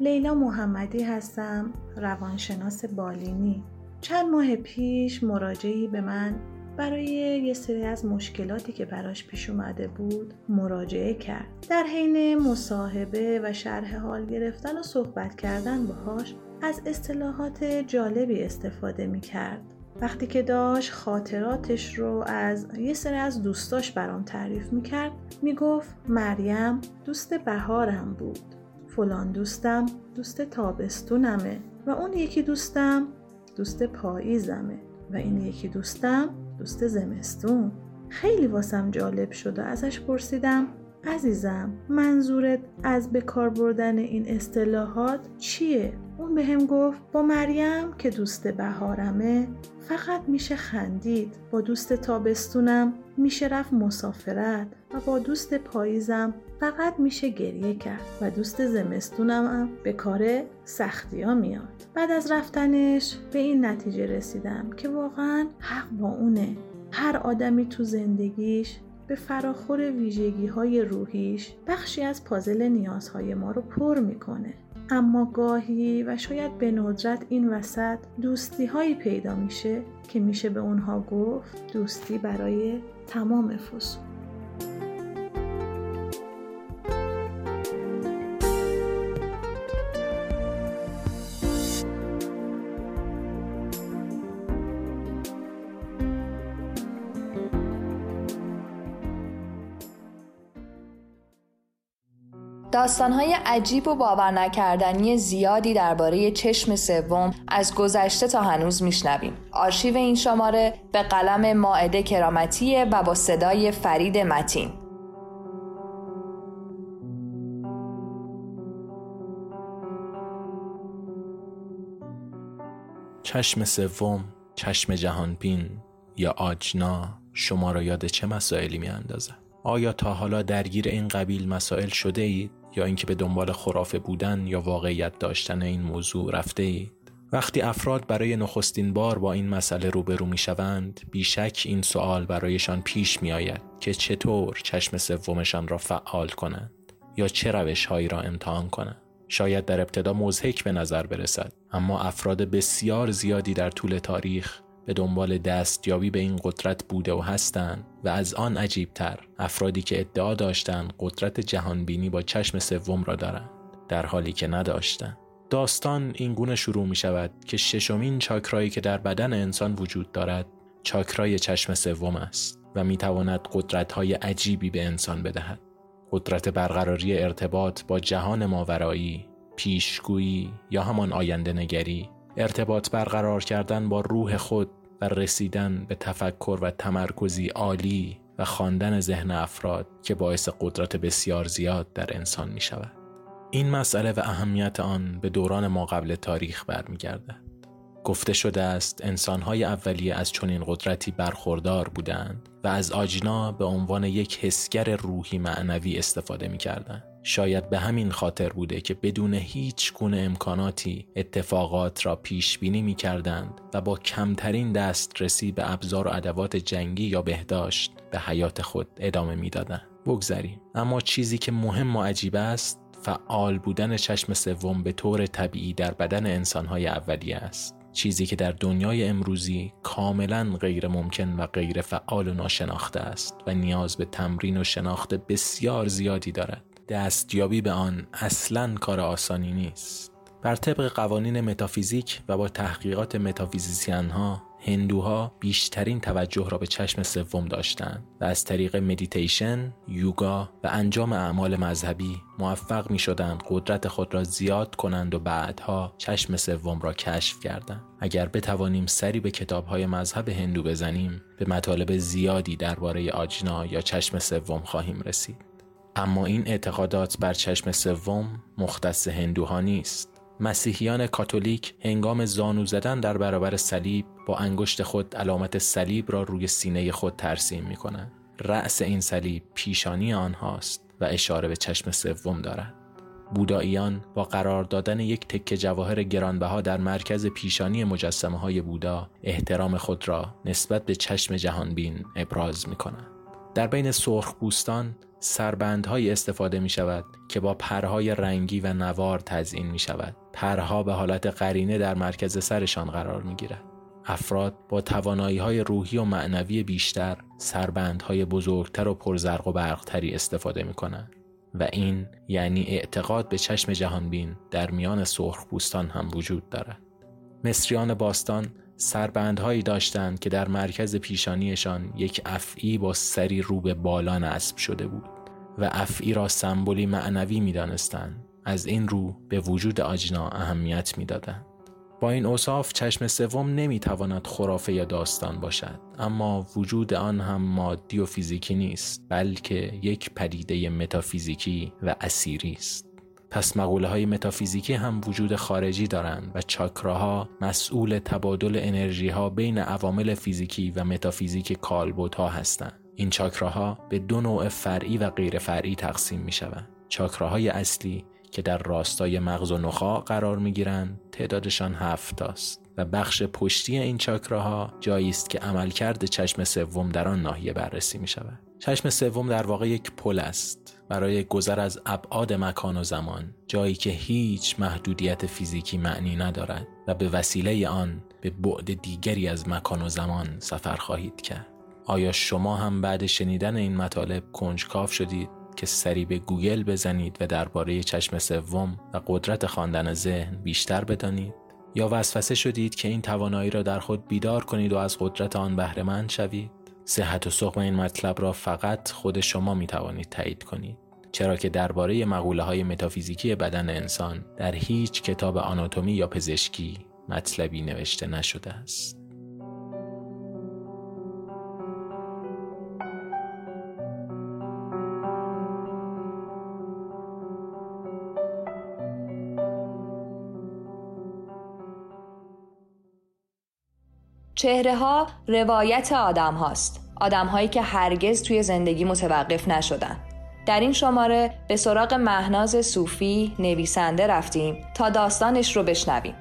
لیلا محمدی هستم روانشناس بالینی چند ماه پیش مراجعی به من برای یه سری از مشکلاتی که براش پیش اومده بود مراجعه کرد. در حین مصاحبه و شرح حال گرفتن و صحبت کردن باهاش از اصطلاحات جالبی استفاده می کرد وقتی که داشت خاطراتش رو از یه سری از دوستاش برام تعریف می کرد می گفت مریم دوست بهارم بود. فلان دوستم دوست تابستونمه و اون یکی دوستم دوست پاییزمه و این یکی دوستم دوست زمستون خیلی واسم جالب شد و ازش پرسیدم عزیزم منظورت از به کار بردن این اصطلاحات چیه؟ اون به هم گفت با مریم که دوست بهارمه فقط میشه خندید با دوست تابستونم میشه رفت مسافرت و با دوست پاییزم فقط میشه گریه کرد و دوست زمستونم هم به کار سختی ها میاد. بعد از رفتنش به این نتیجه رسیدم که واقعا حق با اونه. هر آدمی تو زندگیش به فراخور ویژگی های روحیش بخشی از پازل نیازهای ما رو پر می‌کنه. اما گاهی و شاید به ندرت این وسط دوستی هایی پیدا میشه که میشه به اونها گفت دوستی برای تمام فصول. داستانهای عجیب و باور نکردنی زیادی درباره چشم سوم از گذشته تا هنوز میشنویم. آرشیو این شماره به قلم ماعده کرامتیه و با صدای فرید متین. چشم سوم، چشم جهانبین یا آجنا شما را یاد چه مسائلی می اندازد؟ آیا تا حالا درگیر این قبیل مسائل شده اید یا اینکه به دنبال خرافه بودن یا واقعیت داشتن این موضوع رفته اید؟ وقتی افراد برای نخستین بار با این مسئله روبرو می شوند بیشک این سوال برایشان پیش می آید که چطور چشم سومشان را فعال کنند یا چه روش هایی را امتحان کنند شاید در ابتدا مزهک به نظر برسد اما افراد بسیار زیادی در طول تاریخ به دنبال دستیابی به این قدرت بوده و هستند و از آن عجیبتر افرادی که ادعا داشتند قدرت جهانبینی با چشم سوم را دارند در حالی که نداشتند. داستان این گونه شروع می شود که ششمین چاکرایی که در بدن انسان وجود دارد چاکرای چشم سوم است و می تواند قدرت های عجیبی به انسان بدهد. قدرت برقراری ارتباط با جهان ماورایی پیشگویی یا همان آینده نگری ارتباط برقرار کردن با روح خود و رسیدن به تفکر و تمرکزی عالی و خواندن ذهن افراد که باعث قدرت بسیار زیاد در انسان می شود. این مسئله و اهمیت آن به دوران ما قبل تاریخ برمیگردد. گفته شده است انسانهای اولیه از چنین قدرتی برخوردار بودند و از آجنا به عنوان یک حسگر روحی معنوی استفاده می کردند. شاید به همین خاطر بوده که بدون هیچ گونه امکاناتی اتفاقات را پیش بینی می کردند و با کمترین دسترسی به ابزار و ادوات جنگی یا بهداشت به حیات خود ادامه می دادن. بگذریم. اما چیزی که مهم و عجیب است فعال بودن چشم سوم به طور طبیعی در بدن انسانهای اولیه است. چیزی که در دنیای امروزی کاملا غیر ممکن و غیر فعال و ناشناخته است و نیاز به تمرین و شناخت بسیار زیادی دارد. دستیابی به آن اصلا کار آسانی نیست بر طبق قوانین متافیزیک و با تحقیقات متافیزیسیان ها هندوها بیشترین توجه را به چشم سوم داشتند و از طریق مدیتیشن، یوگا و انجام اعمال مذهبی موفق می شدند قدرت خود را زیاد کنند و بعدها چشم سوم را کشف کردند. اگر بتوانیم سری به کتاب های مذهب هندو بزنیم به مطالب زیادی درباره آجنا یا چشم سوم خواهیم رسید. اما این اعتقادات بر چشم سوم مختص هندوها نیست. مسیحیان کاتولیک هنگام زانو زدن در برابر صلیب با انگشت خود علامت صلیب را روی سینه خود ترسیم می کنند. رأس این صلیب پیشانی آنهاست و اشاره به چشم سوم دارد. بوداییان با قرار دادن یک تکه جواهر گرانبها در مرکز پیشانی مجسمه های بودا احترام خود را نسبت به چشم جهانبین ابراز می کنند. در بین سرخ بوستان سربندهایی استفاده می شود که با پرهای رنگی و نوار تزئین می شود. پرها به حالت قرینه در مرکز سرشان قرار می گیرد. افراد با توانایی های روحی و معنوی بیشتر سربندهای بزرگتر و پرزرق و برقتری استفاده می کنند. و این یعنی اعتقاد به چشم جهانبین در میان سرخ بوستان هم وجود دارد. مصریان باستان سربندهایی داشتند که در مرکز پیشانیشان یک افعی با سری رو به بالا نصب شده بود و افعی را سمبولی معنوی می دانستند. از این رو به وجود آجنا اهمیت می دادن. با این اوصاف چشم سوم نمی تواند خرافه یا داستان باشد اما وجود آن هم مادی و فیزیکی نیست بلکه یک پدیده متافیزیکی و اسیری است پس مقوله های متافیزیکی هم وجود خارجی دارند و چاکراها مسئول تبادل انرژی ها بین عوامل فیزیکی و متافیزیک کالبوت هستند این چاکراها به دو نوع فرعی و غیر فرعی تقسیم می شوند چاکراهای اصلی که در راستای مغز و نخاع قرار می گیرند تعدادشان هفت است و بخش پشتی این چاکراها جایی است که عملکرد چشم سوم در آن ناحیه بررسی می شود چشم سوم در واقع یک پل است. برای گذر از ابعاد مکان و زمان جایی که هیچ محدودیت فیزیکی معنی ندارد و به وسیله آن به بعد دیگری از مکان و زمان سفر خواهید کرد. آیا شما هم بعد شنیدن این مطالب کنجکاف شدید که سری به گوگل بزنید و درباره چشم سوم و قدرت خواندن ذهن بیشتر بدانید؟ یا وسوسه شدید که این توانایی را در خود بیدار کنید و از قدرت آن بهرهمند شوید؟ صحت و سقم این مطلب را فقط خود شما می توانید تایید کنید. چرا که درباره مقوله های متافیزیکی بدن انسان در هیچ کتاب آناتومی یا پزشکی مطلبی نوشته نشده است. چهره ها روایت آدم هاست. آدم هایی که هرگز توی زندگی متوقف نشدن. در این شماره به سراغ مهناز صوفی نویسنده رفتیم تا داستانش رو بشنویم.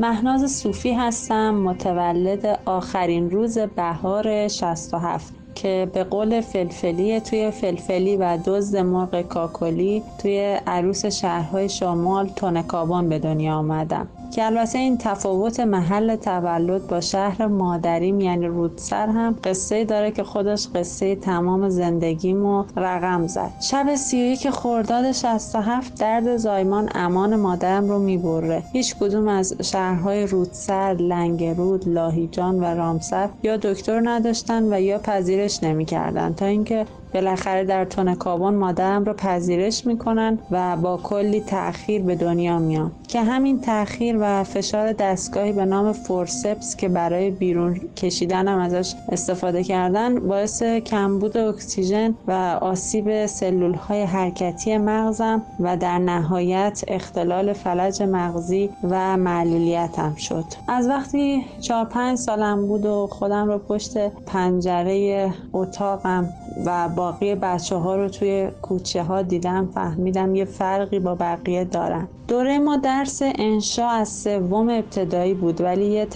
مهناز صوفی هستم متولد آخرین روز بهار 67 که به قول فلفلی توی فلفلی و دزد مرغ کاکلی توی عروس شهرهای شمال تونکابان به دنیا آمدم. که البته این تفاوت محل تولد با شهر مادریم یعنی رودسر هم قصه داره که خودش قصه تمام زندگیمو رقم زد. شب 31 خرداد 67 درد زایمان امان مادرم رو می‌بره. هیچ کدوم از شهرهای رودسر، لنگرود، لاهیجان و رامسر یا دکتر نداشتن و یا پذیرش نمی‌کردن تا اینکه بالاخره در تون کابون مادرم رو پذیرش می‌کنن و با کلی تاخیر به دنیا میام که همین تاخیر و فشار دستگاهی به نام فورسپس که برای بیرون کشیدنم ازش استفاده کردن باعث کمبود اکسیژن و آسیب سلول های حرکتی مغزم و در نهایت اختلال فلج مغزی و معلولیتم شد. از وقتی چهار پنج سالم بود و خودم رو پشت پنجره اتاقم و باقی بچه ها رو توی کوچه ها دیدم فهمیدم یه فرقی با بقیه دارن. دوره ما درس انشا از سوم ابتدایی بود ولی یه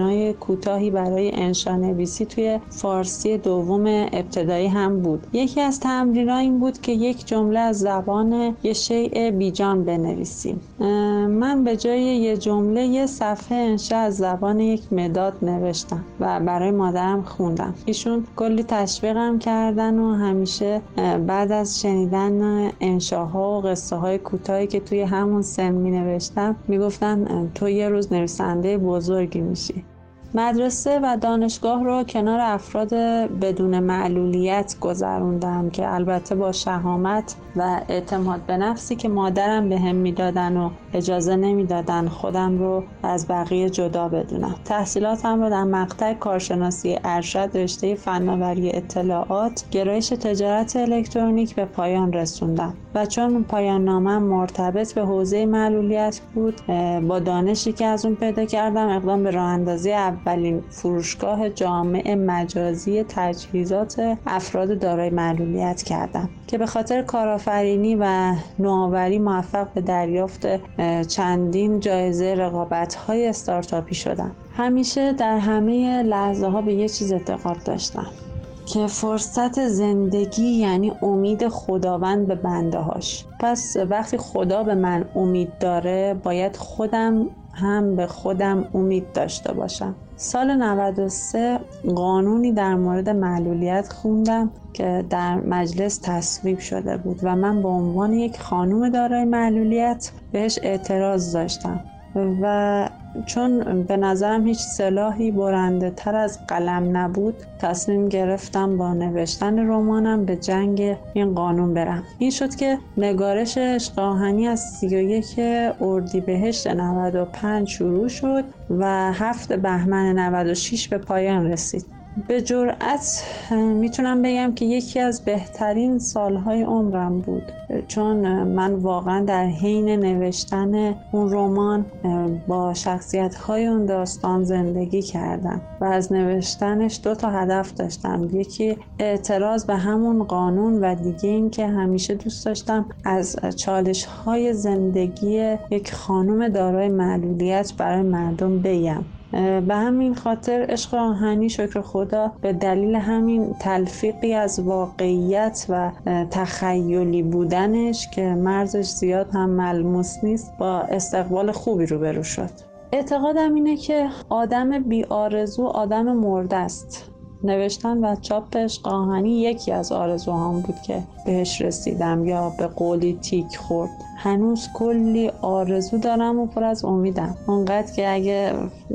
های کوتاهی برای انشا نویسی توی فارسی دوم ابتدایی هم بود. یکی از تمرین این بود که یک جمله از زبان یه شیء بیجان بنویسیم. من به جای یه جمله یه صفحه انشا از زبان یک مداد نوشتم و برای مادرم خوندم. ایشون کلی تشویقم کردن و همیشه بعد از شنیدن انشاها و قصه های کوتاهی که توی همون سن نوشتم می گفتن تو یه روز نویسنده بزرگی میشی. مدرسه و دانشگاه رو کنار افراد بدون معلولیت گذروندم که البته با شهامت و اعتماد به نفسی که مادرم به هم می‌دادن و اجازه نمی‌دادن خودم رو از بقیه جدا بدونم. تحصیلاتم رو در مقطع کارشناسی ارشد رشته فناوری اطلاعات گرایش تجارت الکترونیک به پایان رسوندم و چون پایان نامه مرتبط به حوزه معلولیت بود با دانشی که از اون پیدا کردم اقدام به راه اندازی اولین فروشگاه جامع مجازی تجهیزات افراد دارای معلولیت کردم که به خاطر کارآفرینی و نوآوری موفق به دریافت چندین جایزه رقابت های استارتاپی شدم. همیشه در همه لحظه ها به یه چیز اعتقاد داشتم که فرصت زندگی یعنی امید خداوند به بنده هاش. پس وقتی خدا به من امید داره باید خودم هم به خودم امید داشته باشم. سال 93 قانونی در مورد معلولیت خوندم که در مجلس تصویب شده بود و من به عنوان یک خانوم دارای معلولیت بهش اعتراض داشتم. و چون به نظرم هیچ سلاحی برنده تر از قلم نبود تصمیم گرفتم با نوشتن رمانم به جنگ این قانون برم. این شد که نگارش عشق از 31 اردیبهشت 95 شروع شد و هفت بهمن 96 به پایان رسید. به جرأت می‌تونم بگم که یکی از بهترین سالهای عمرم بود. چون من واقعا در حین نوشتن اون رمان با شخصیت های اون داستان زندگی کردم و از نوشتنش دو تا هدف داشتم. یکی اعتراض به همون قانون و دیگه این که همیشه دوست داشتم از چالش های زندگی یک خانم دارای معلولیت برای مردم بگم. به همین خاطر عشق آهنی شکر خدا به دلیل همین تلفیقی از واقعیت و تخیلی بودنش که مرزش زیاد هم ملموس نیست با استقبال خوبی روبرو شد. اعتقادم اینه که آدم بی آرزو آدم مرده است. نوشتن و چاپ عشق آهنی یکی از آرزوهام بود که بهش رسیدم یا به قولی تیک خورد. هنوز کلی آرزو دارم و پر از امیدم. اونقدر که اگه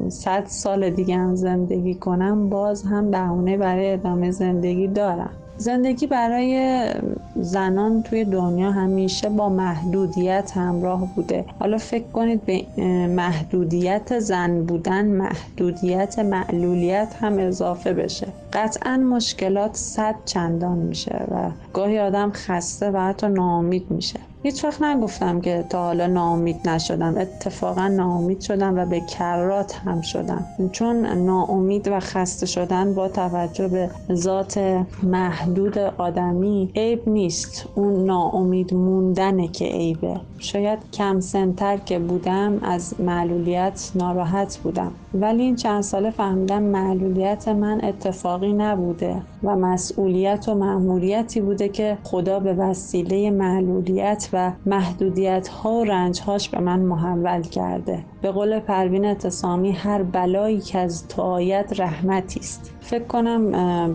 صد سال دیگه هم زندگی کنم باز هم بهونه برای ادامه زندگی دارم. زندگی برای زنان توی دنیا همیشه با محدودیت همراه بوده. حالا فکر کنید به محدودیت زن بودن محدودیت معلولیت هم اضافه بشه. قطعا مشکلات صد چندان میشه و گاهی آدم خسته و حتی ناامید میشه. هیچ وقت نگفتم که تا حالا ناامید نشدم. اتفاقا ناامید شدم و به کرات هم شدم. چون ناامید و خسته شدن با توجه به ذات محدود آدمی عیب نیست. اون ناامید موندنه که عیبه. شاید کم سنتر که بودم از معلولیت ناراحت بودم. ولی این چند ساله فهمیدم معلولیت من اتفاقی نبوده و مسئولیت و مأموریتی بوده که خدا به وسیله معلولیت و محدودیت ها و رنج به من محول کرده. به قول پروین اتسامی هر بلایی که از تو آید رحمتی است. فکر کنم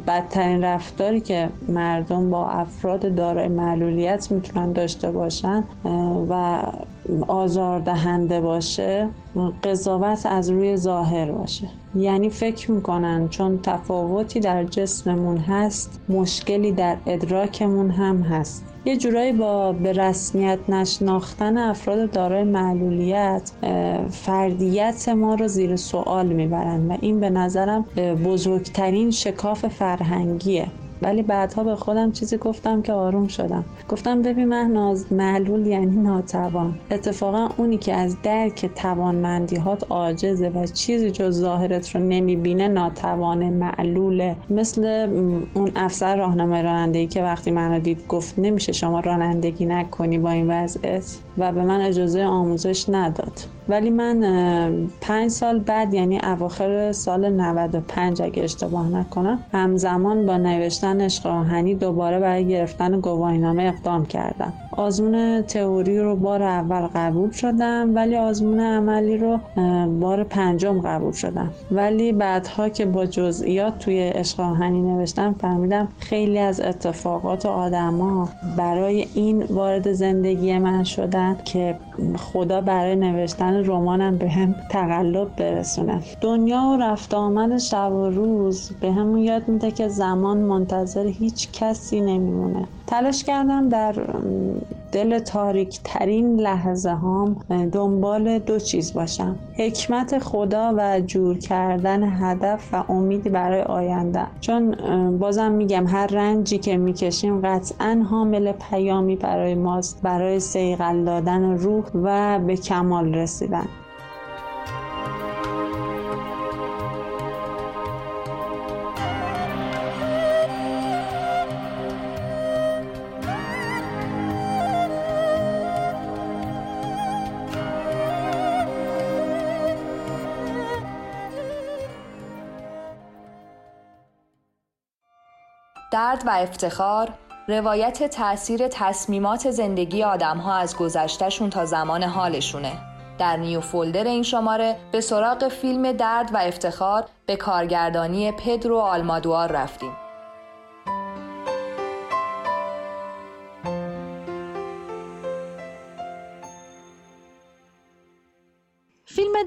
بدترین رفتاری که مردم با افراد دارای معلولیت می‌تونن داشته باشن و آزاردهنده باشه قضاوت از روی ظاهر باشه. یعنی فکر می‌کنن چون تفاوتی در جسممون هست مشکلی در ادراکمون هم هست. یه جورایی با به رسمیت نشناختن افراد دارای معلولیت فردیت ما رو زیر سوال می‌برن و این به نظرم بزرگترین شکاف فرهنگیه. ولی بعدها به خودم چیزی گفتم که آروم شدم. گفتم ببین من معلول یعنی ناتوان. اتفاقا اونی که از درک توانمندیهات عاجزه و چیزی جز ظاهرت رو نمی‌بینه ناتوان معلوله. مثل اون افسر راهنمای رانندگی که وقتی منو دید گفت نمیشه شما رانندگی نکنی با این وضعیت. و به من اجازه آموزش نداد. ولی من پنج سال بعد یعنی اواخر سال 95 اگه اشتباه نکنم همزمان با نوشتن عشق آهنی دوباره برای گرفتن گواهینامه اقدام کردم. آزمون تئوری رو بار اول قبول شدم ولی آزمون عملی رو بار پنجم قبول شدم. ولی بعدها که با جزئیات توی عشق آهنی نوشتم فهمیدم خیلی از اتفاقات آدما برای این وارد زندگی من شدن که خدا برای نوشتن رمانم به هم تقلب برسونه دنیا و رفت آمد شب و روز به همون یاد میده که زمان منتظر هیچ کسی نمیمونه. تلاش کردم در دل تاریک ترین لحظه هام دنبال دو چیز باشم. حکمت خدا و جور کردن هدف و امیدی برای آینده. چون بازم میگم هر رنجی که می‌کشیم قطعا حامل پیامی برای ماست برای سیغل دادن روح و به کمال رسیدن. درد و افتخار روایت تاثیر تصمیمات زندگی آدم ها از گذشتهشون تا زمان حالشونه. در نیو فولدر این شماره به سراغ فیلم درد و افتخار به کارگردانی پدرو آلمادوار رفتیم.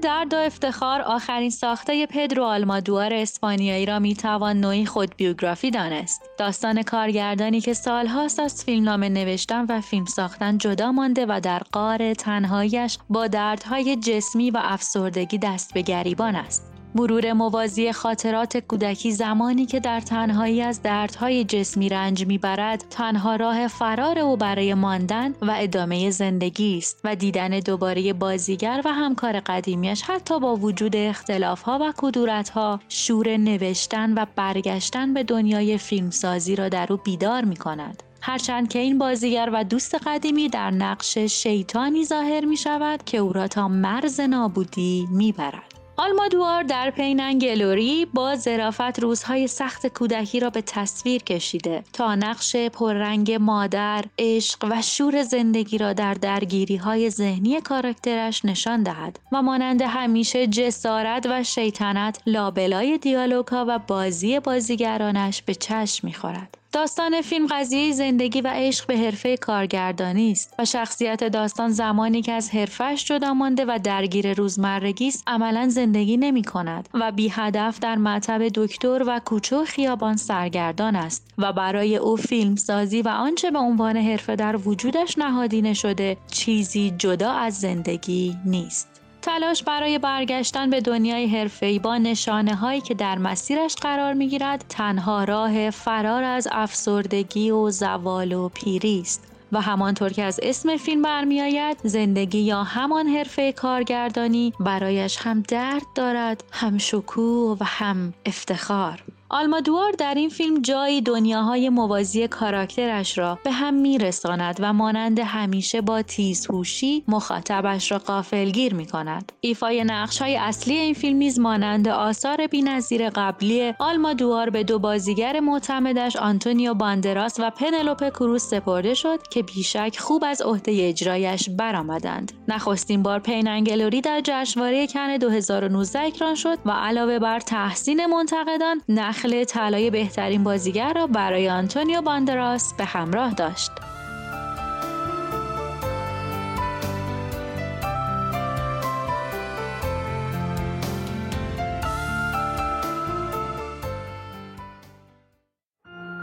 درد و افتخار آخرین ساخته پدرو آلمادوار اسپانیایی را می‌توان نوعی خود بیوگرافی دانست. داستان کارگردانی که سالهاست از فیلمنامه نوشتن و فیلم ساختن جدا مانده و در قار تنهایش با دردهای جسمی و افسردگی دست به گریبان است. مرور موازی خاطرات کودکی زمانی که در تنهایی از دردهای جسمی رنج می‌برد تنها راه فرار او برای ماندن و ادامه زندگی است و دیدن دوباره بازیگر و همکار قدیمیش حتی با وجود اختلافها و کدورتها شور نوشتن و برگشتن به دنیای فیلمسازی را در او بیدار می کند. هرچند که این بازیگر و دوست قدیمی در نقش شیطانی ظاهر می شود که او را تا مرز نابودی می برد. آلمادوار در پیننگلوری با ظرافت روزهای سخت کودکی را به تصویر کشیده تا نقش پررنگ مادر، عشق و شور زندگی را در درگیری های ذهنی کاراکترش نشان دهد و مانند همیشه جسارت و شیطنت لابلای دیالوگها و بازی بازیگرانش به چشم می‌خورد. داستان فیلم قضیه زندگی و عشق به حرفه کارگردانی است و شخصیت داستان زمانی که از حرفش جدا مانده و درگیر روزمرگی است عملا زندگی نمی کند و بی هدف در مطب دکتر و کوچو خیابان سرگردان است و برای او فیلم سازی و آنچه به عنوان حرفه در وجودش نهادینه شده چیزی جدا از زندگی نیست. تلاش برای برگشتن به دنیای حرفه‌ای با نشانه هایی که در مسیرش قرار می‌گیرد تنها راه فرار از افسردگی و زوال و پیری است. و همانطور که از اسم فیلم برمیآید زندگی یا همان حرفه کارگردانی برایش هم درد دارد هم شکوه و هم افتخار. آلمادوار در این فیلم جایی دنیاهای موازی کاراکترش را به هم میرساند و مانند همیشه با تیزهوشی مخاطبش را غافلگیر می کند. ایفای نقش های اصلی این فیلم نیز مانند آثار بینظیر قبلی آلمادوار به دو بازیگر معتمدش آنتونیو باندراس و پنلوپ کروز سپرده شد که بیشک خوب از عهده اجرایش برآمدند. نخستین بار پیننگلوری در جشنواره کن 2019 اکران شد و علاوه بر تحسین منتقدان نخل طلای بهترین بازیگر را برای آنتونیو باندراس به همراه داشت.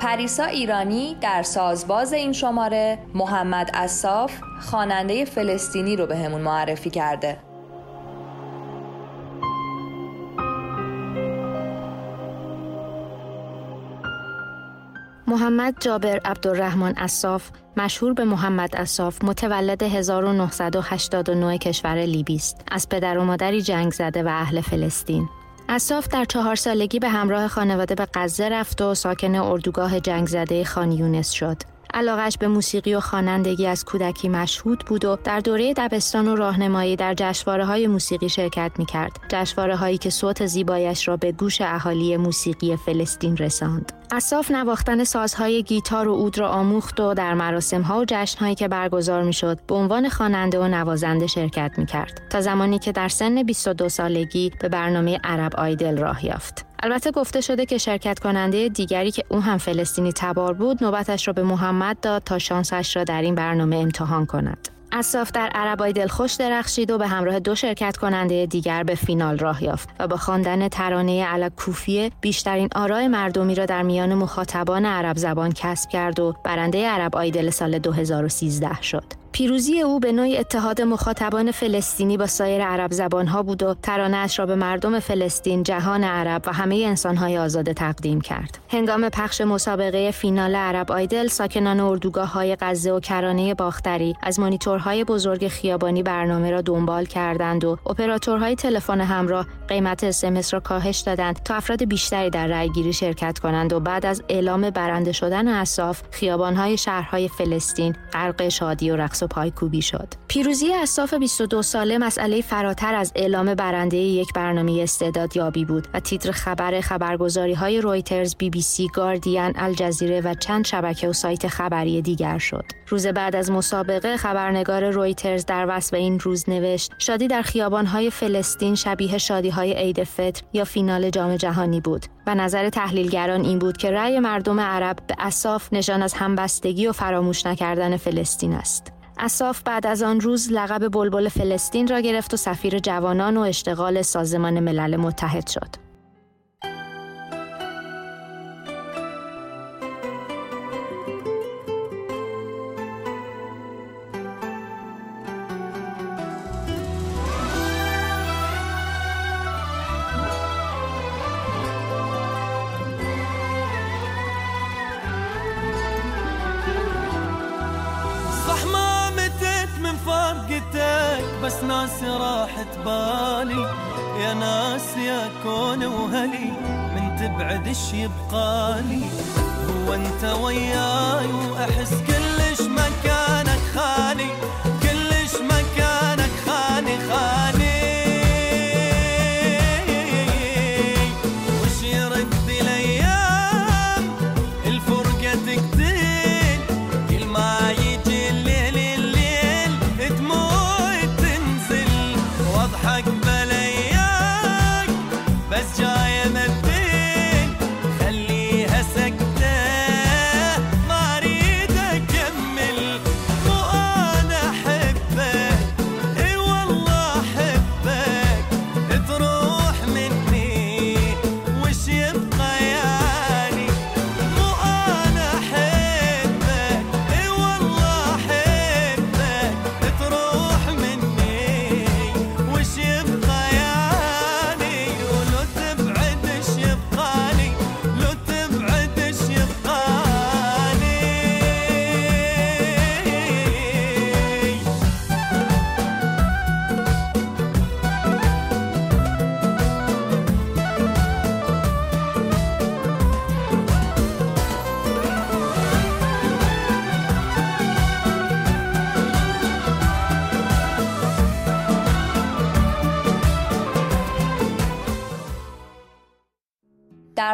پریسا ایرانی در سازباز این شماره محمد اصاف خواننده فلسطینی رو به معرفی کرده محمد جابر عبدالرحمن اصاف مشهور به محمد اصاف متولد 1989 کشور لیبی است. از پدر و مادری جنگ زده و اهل فلسطین. اصاف در چهار سالگی به همراه خانواده به غزه رفت و ساکن اردوگاه جنگ زده خان یونس شد. علاقش به موسیقی و خوانندگی از کودکی مشهود بود و در دوره دبستان و راهنمایی در جشواره های موسیقی شرکت می کرد. جشواره هایی که صوت زیبایش را به گوش اهالی موسیقی فلسطین رساند. اصاف نواختن سازهای گیتار و اود را آموخت و در مراسم ها و جشن هایی که برگزار می شد به عنوان خواننده و نوازنده شرکت می کرد تا زمانی که در سن 22 سالگی به برنامه عرب آیدل راه یافت. البته گفته شده که شرکت کننده دیگری که او هم فلسطینی تبار بود نوبتش را به محمد داد تا شانسش را در این برنامه امتحان کند. اصاف در عربای دلخوش درخشید و به همراه دو شرکت کننده دیگر به فینال راه یافت و با خواندن ترانه علک کوفیه بیشترین آرای مردمی را در میان مخاطبان عرب زبان کسب کرد و برنده عرب آیدل سال 2013 شد. پیروزی او به نوعی اتحاد مخاطبان فلسطینی با سایر عرب زبانها بود و ترانهاش را به مردم فلسطین، جهان عرب و همه انسانهای آزاده تقدیم کرد. هنگام پخش مسابقه فینال عرب آیدل، ساکنان اردوگاه های غزه و کرانه باختری از مانیتورهای بزرگ خیابانی برنامه را دنبال کردند و اپراتورهای تلفن همراه قیمت اسمس را کاهش دادند تا افراد بیشتری در رأیگیری شرکت کنند و بعد از اعلام برنده شدن اصاف خیابانهای شهرهای فلسطین غرق شادی و رقص و پایکوبی شد. پیروزی عساف 22 ساله مسئله فراتر از اعلام برنده یک برنامه استعدادیابی بود و تیتر خبر خبرگزاری های رویترز، بی بی سی، گاردین، الجزیره و چند شبکه و سایت خبری دیگر شد. روز بعد از مسابقه خبرنگار رویترز در وصف این روز نوشت شادی در خیابانهای فلسطین شبیه شادیهای عید فطر یا فینال جام جهانی بود و نظر تحلیلگران این بود که رأی مردم عرب به عساف نشان از همبستگی و فراموش نکردن فلسطین است. عساف بعد از آن روز لقب بلبل فلسطین را گرفت و سفیر جوانان و اشتغال سازمان ملل متحد شد. كون وهلي من تبعد إيش يبقالي هو أنت وياي وأحس كلش مكانك خالي كلش مكانك خالي خالي.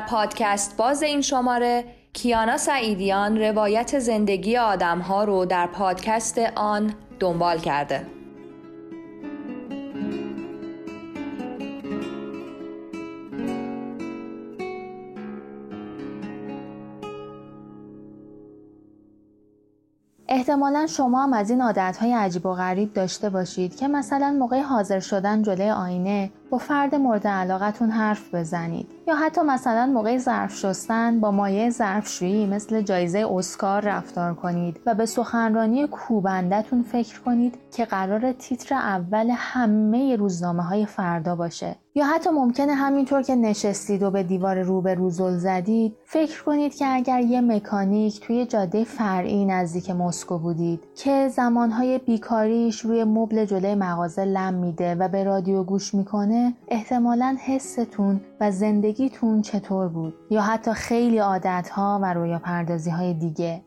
پادکست باز این شماره کیانا سعیدیان روایت زندگی آدمها رو در پادکست آن دنبال کرده. احتمالا شما هم از این عادتهای عجیب و غریب داشته باشید که مثلا موقع حاضر شدن جلوی آینه با فرد مورد علاقتون حرف بزنید. یا حتی مثلا موقع ظرف شستن با مایه ظرفشویی مثل جایزه اسکار رفتار کنید و به سخنرانی کوبندتون فکر کنید که قرار تیتر اول همه روزنامه های فردا باشه. یا حتی ممکنه همینطور که نشستید و به دیوار روبرو زل زدید فکر کنید که اگر یه مکانیک توی جاده فرعی نزدیک مسکو بودید که زمانهای بیکاریش روی مبل جلوی مغازه لم میده و به رادیو گوش می‌کنه احتمالا حستون و زندگیتون چطور بود یا حتی خیلی عادتها و رویا پردازی های دیگه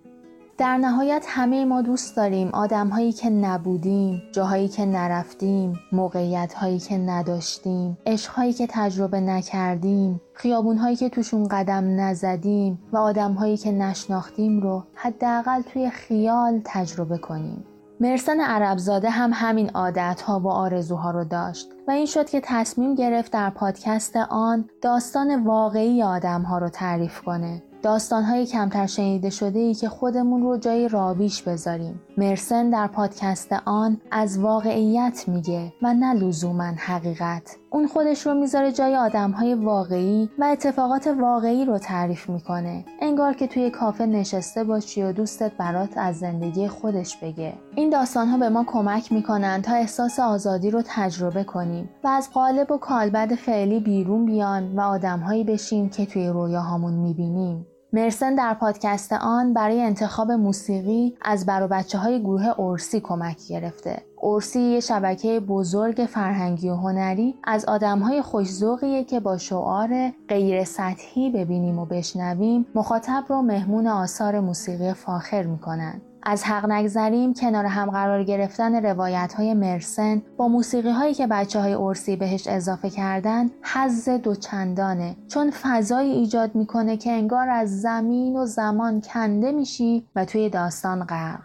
در نهایت همه ما دوست داریم آدم هایی که نبودیم، جاهایی که نرفتیم، موقعیت هایی که نداشتیم، عشق هایی که تجربه نکردیم، خیابون هایی که توشون قدم نزدیم و آدم هایی که نشناختیم رو حداقل توی خیال تجربه کنیم. مرسن عربزاده هم همین عادت ها و آرزوها رو داشت و این شد که تصمیم گرفت در پادکست آن داستان واقعی آدم ها رو تعریف کنه. داستانهای کمتر شنیده شده ای که خودمون رو جای راویش بذاریم. مرسن در پادکست آن از واقعیت میگه و نه لزوما حقیقت. اون خودش رو می‌ذاره جای آدمهای واقعی و اتفاقات واقعی رو تعریف می‌کنه. انگار که توی کافه نشسته باشی و دوستت برات از زندگی خودش بگه. این داستانها به ما کمک می‌کنن تا احساس آزادی رو تجربه کنیم و از قالب و کالبد فعلی بیرون بیان و آدمهایی بشیم که توی رویاهامون می‌بینیم. مرسن در پادکست آن برای انتخاب موسیقی از بر بچه های گروه اورسی کمک گرفته. اورسی یه شبکه بزرگ فرهنگی و هنری از آدم های خوشزوقیه که با شعار غیر سطحی ببینیم و بشنویم مخاطب رو مهمون آثار موسیقی فاخر می‌کنن. از حق نگذریم کنار هم قرار گرفتن روایت های مرسن با موسیقی هایی که بچه های ارسی بهش اضافه کردن حز دوچندانه. چون فضایی ایجاد می‌کنه که انگار از زمین و زمان کنده میشی و توی داستان غرق.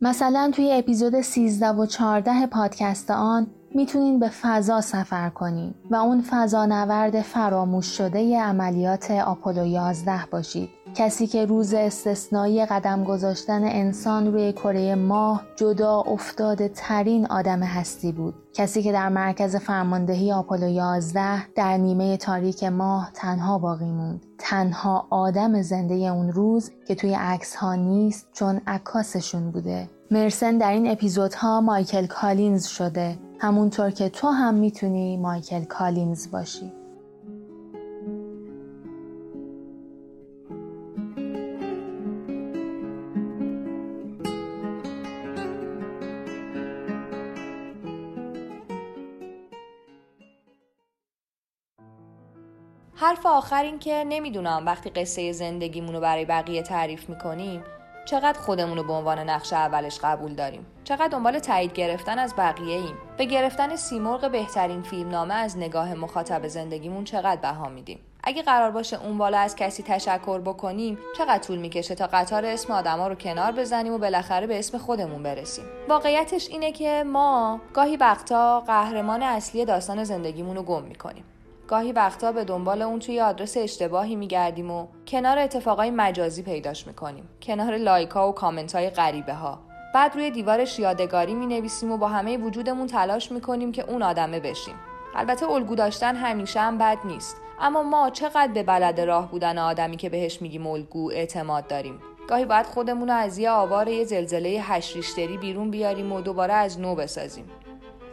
مثلا توی اپیزود 13 و 14 پادکست آن می‌تونین به فضا سفر کنین و اون فضا نورد فراموش شده عملیات آپولو 11 باشید. کسی که روز استثنایی قدم گذاشتن انسان روی کره ماه جدا افتاده ترین آدم هستی بود. کسی که در مرکز فرماندهی آپولو 11 در نیمه تاریک ماه تنها باقی موند. تنها آدم زنده اون روز که توی عکس ها نیست چون عکاسشون بوده. مرسن در این اپیزودها مایکل کالینز شده. همونطور که تو هم می‌تونی مایکل کالینز باشی. آخر این که نمی‌دونم وقتی قصه زندگیمون رو برای بقیه تعریف می‌کنیم چقدر خودمون رو به عنوان نقش اولش قبول داریم؟ چقدر دنبال تایید گرفتن از بقیه ایم؟ به گرفتن سیمرغ بهترین فیلمنامه از نگاه مخاطب زندگیمون چقدر بها میدیم؟ اگه قرار باشه اون بالا از کسی تشکر بکنیم چقدر طول می‌کشه تا قطار اسم آدما رو کنار بزنیم و بالاخره به اسم خودمون برسیم؟ واقعیتش اینه که ما گاهی وقتا قهرمان اصلی داستان زندگیمون رو گم می‌کنیم. گاهی وقتا به دنبال اون توی آدرس اشتباهی میگردیم و کنار اتفاقای مجازی پیداش می‌کنیم. کنار لایکا و کامنت های غریبه ها بعد روی دیوارش یادگاری می نویسیم و با همه وجودمون تلاش می‌کنیم که اون آدمه بشیم. البته الگو داشتن همیشه هم بد نیست. اما ما چقدر به بلد راه بودن آدمی که بهش میگیم الگو اعتماد داریم. گاهی باید خودمون رو از یه آوار یه زلزله هشت بیرون بیاریم و دوباره از نو بسازیم.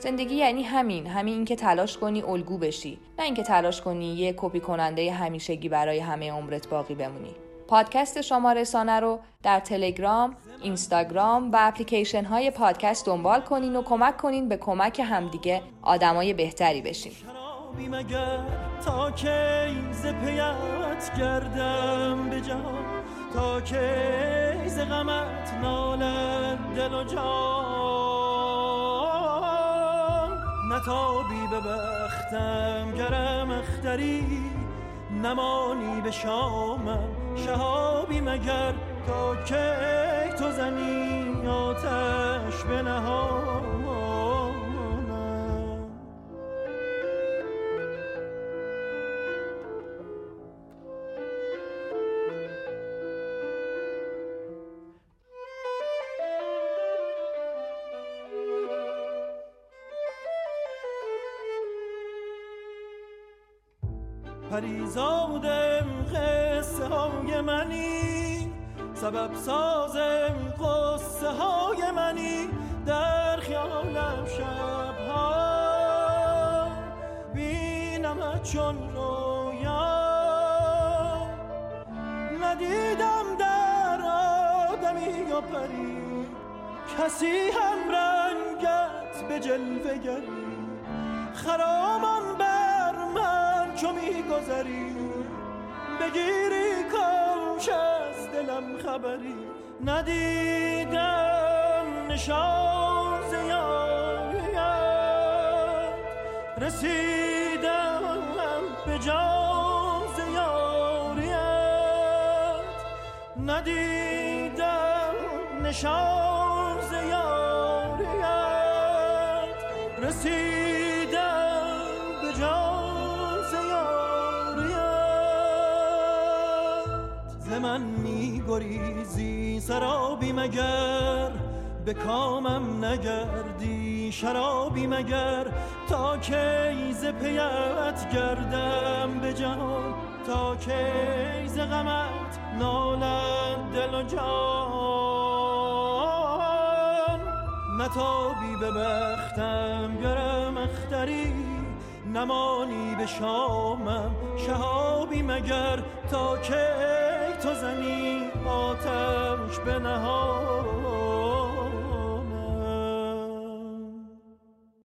زندگی یعنی همین همین اینکه تلاش کنی الگو بشی نه اینکه تلاش کنی یه کپی کننده همیشگی برای همه عمرت باقی بمونی. پادکست شما رسانه رو در تلگرام، اینستاگرام و اپلیکیشن های پادکست دنبال کنین و کمک کنین به کمک همدیگه آدمای بهتری بشین. نتابی به بختم گرم اختری. نمانی به شامم شهابی مگر. تا که تو زنی آتش به پریزادم قصه های منی سبب سازم قصه های منی در خیالم شبها. بینم چون رویا. ندیدم در آدمی یا پری کسی هم رنگت به جلوه گری. خرامان چو میگذری بگیری کاش از دلم خبری. ندیدم نشان زیاریت رسیدم به جان زیاریت ندیدم نشان گریزی سرابی مگر؟ به کامم نگردی شرابی مگر؟ تا کی ز پیت گردم به جهان تا کی ز غمت نالد دل و جان؟ نتابی به بختم گرم اختری نمانی به شامم شهابی مگر؟ تا کی تو زنی ماتمش به نهار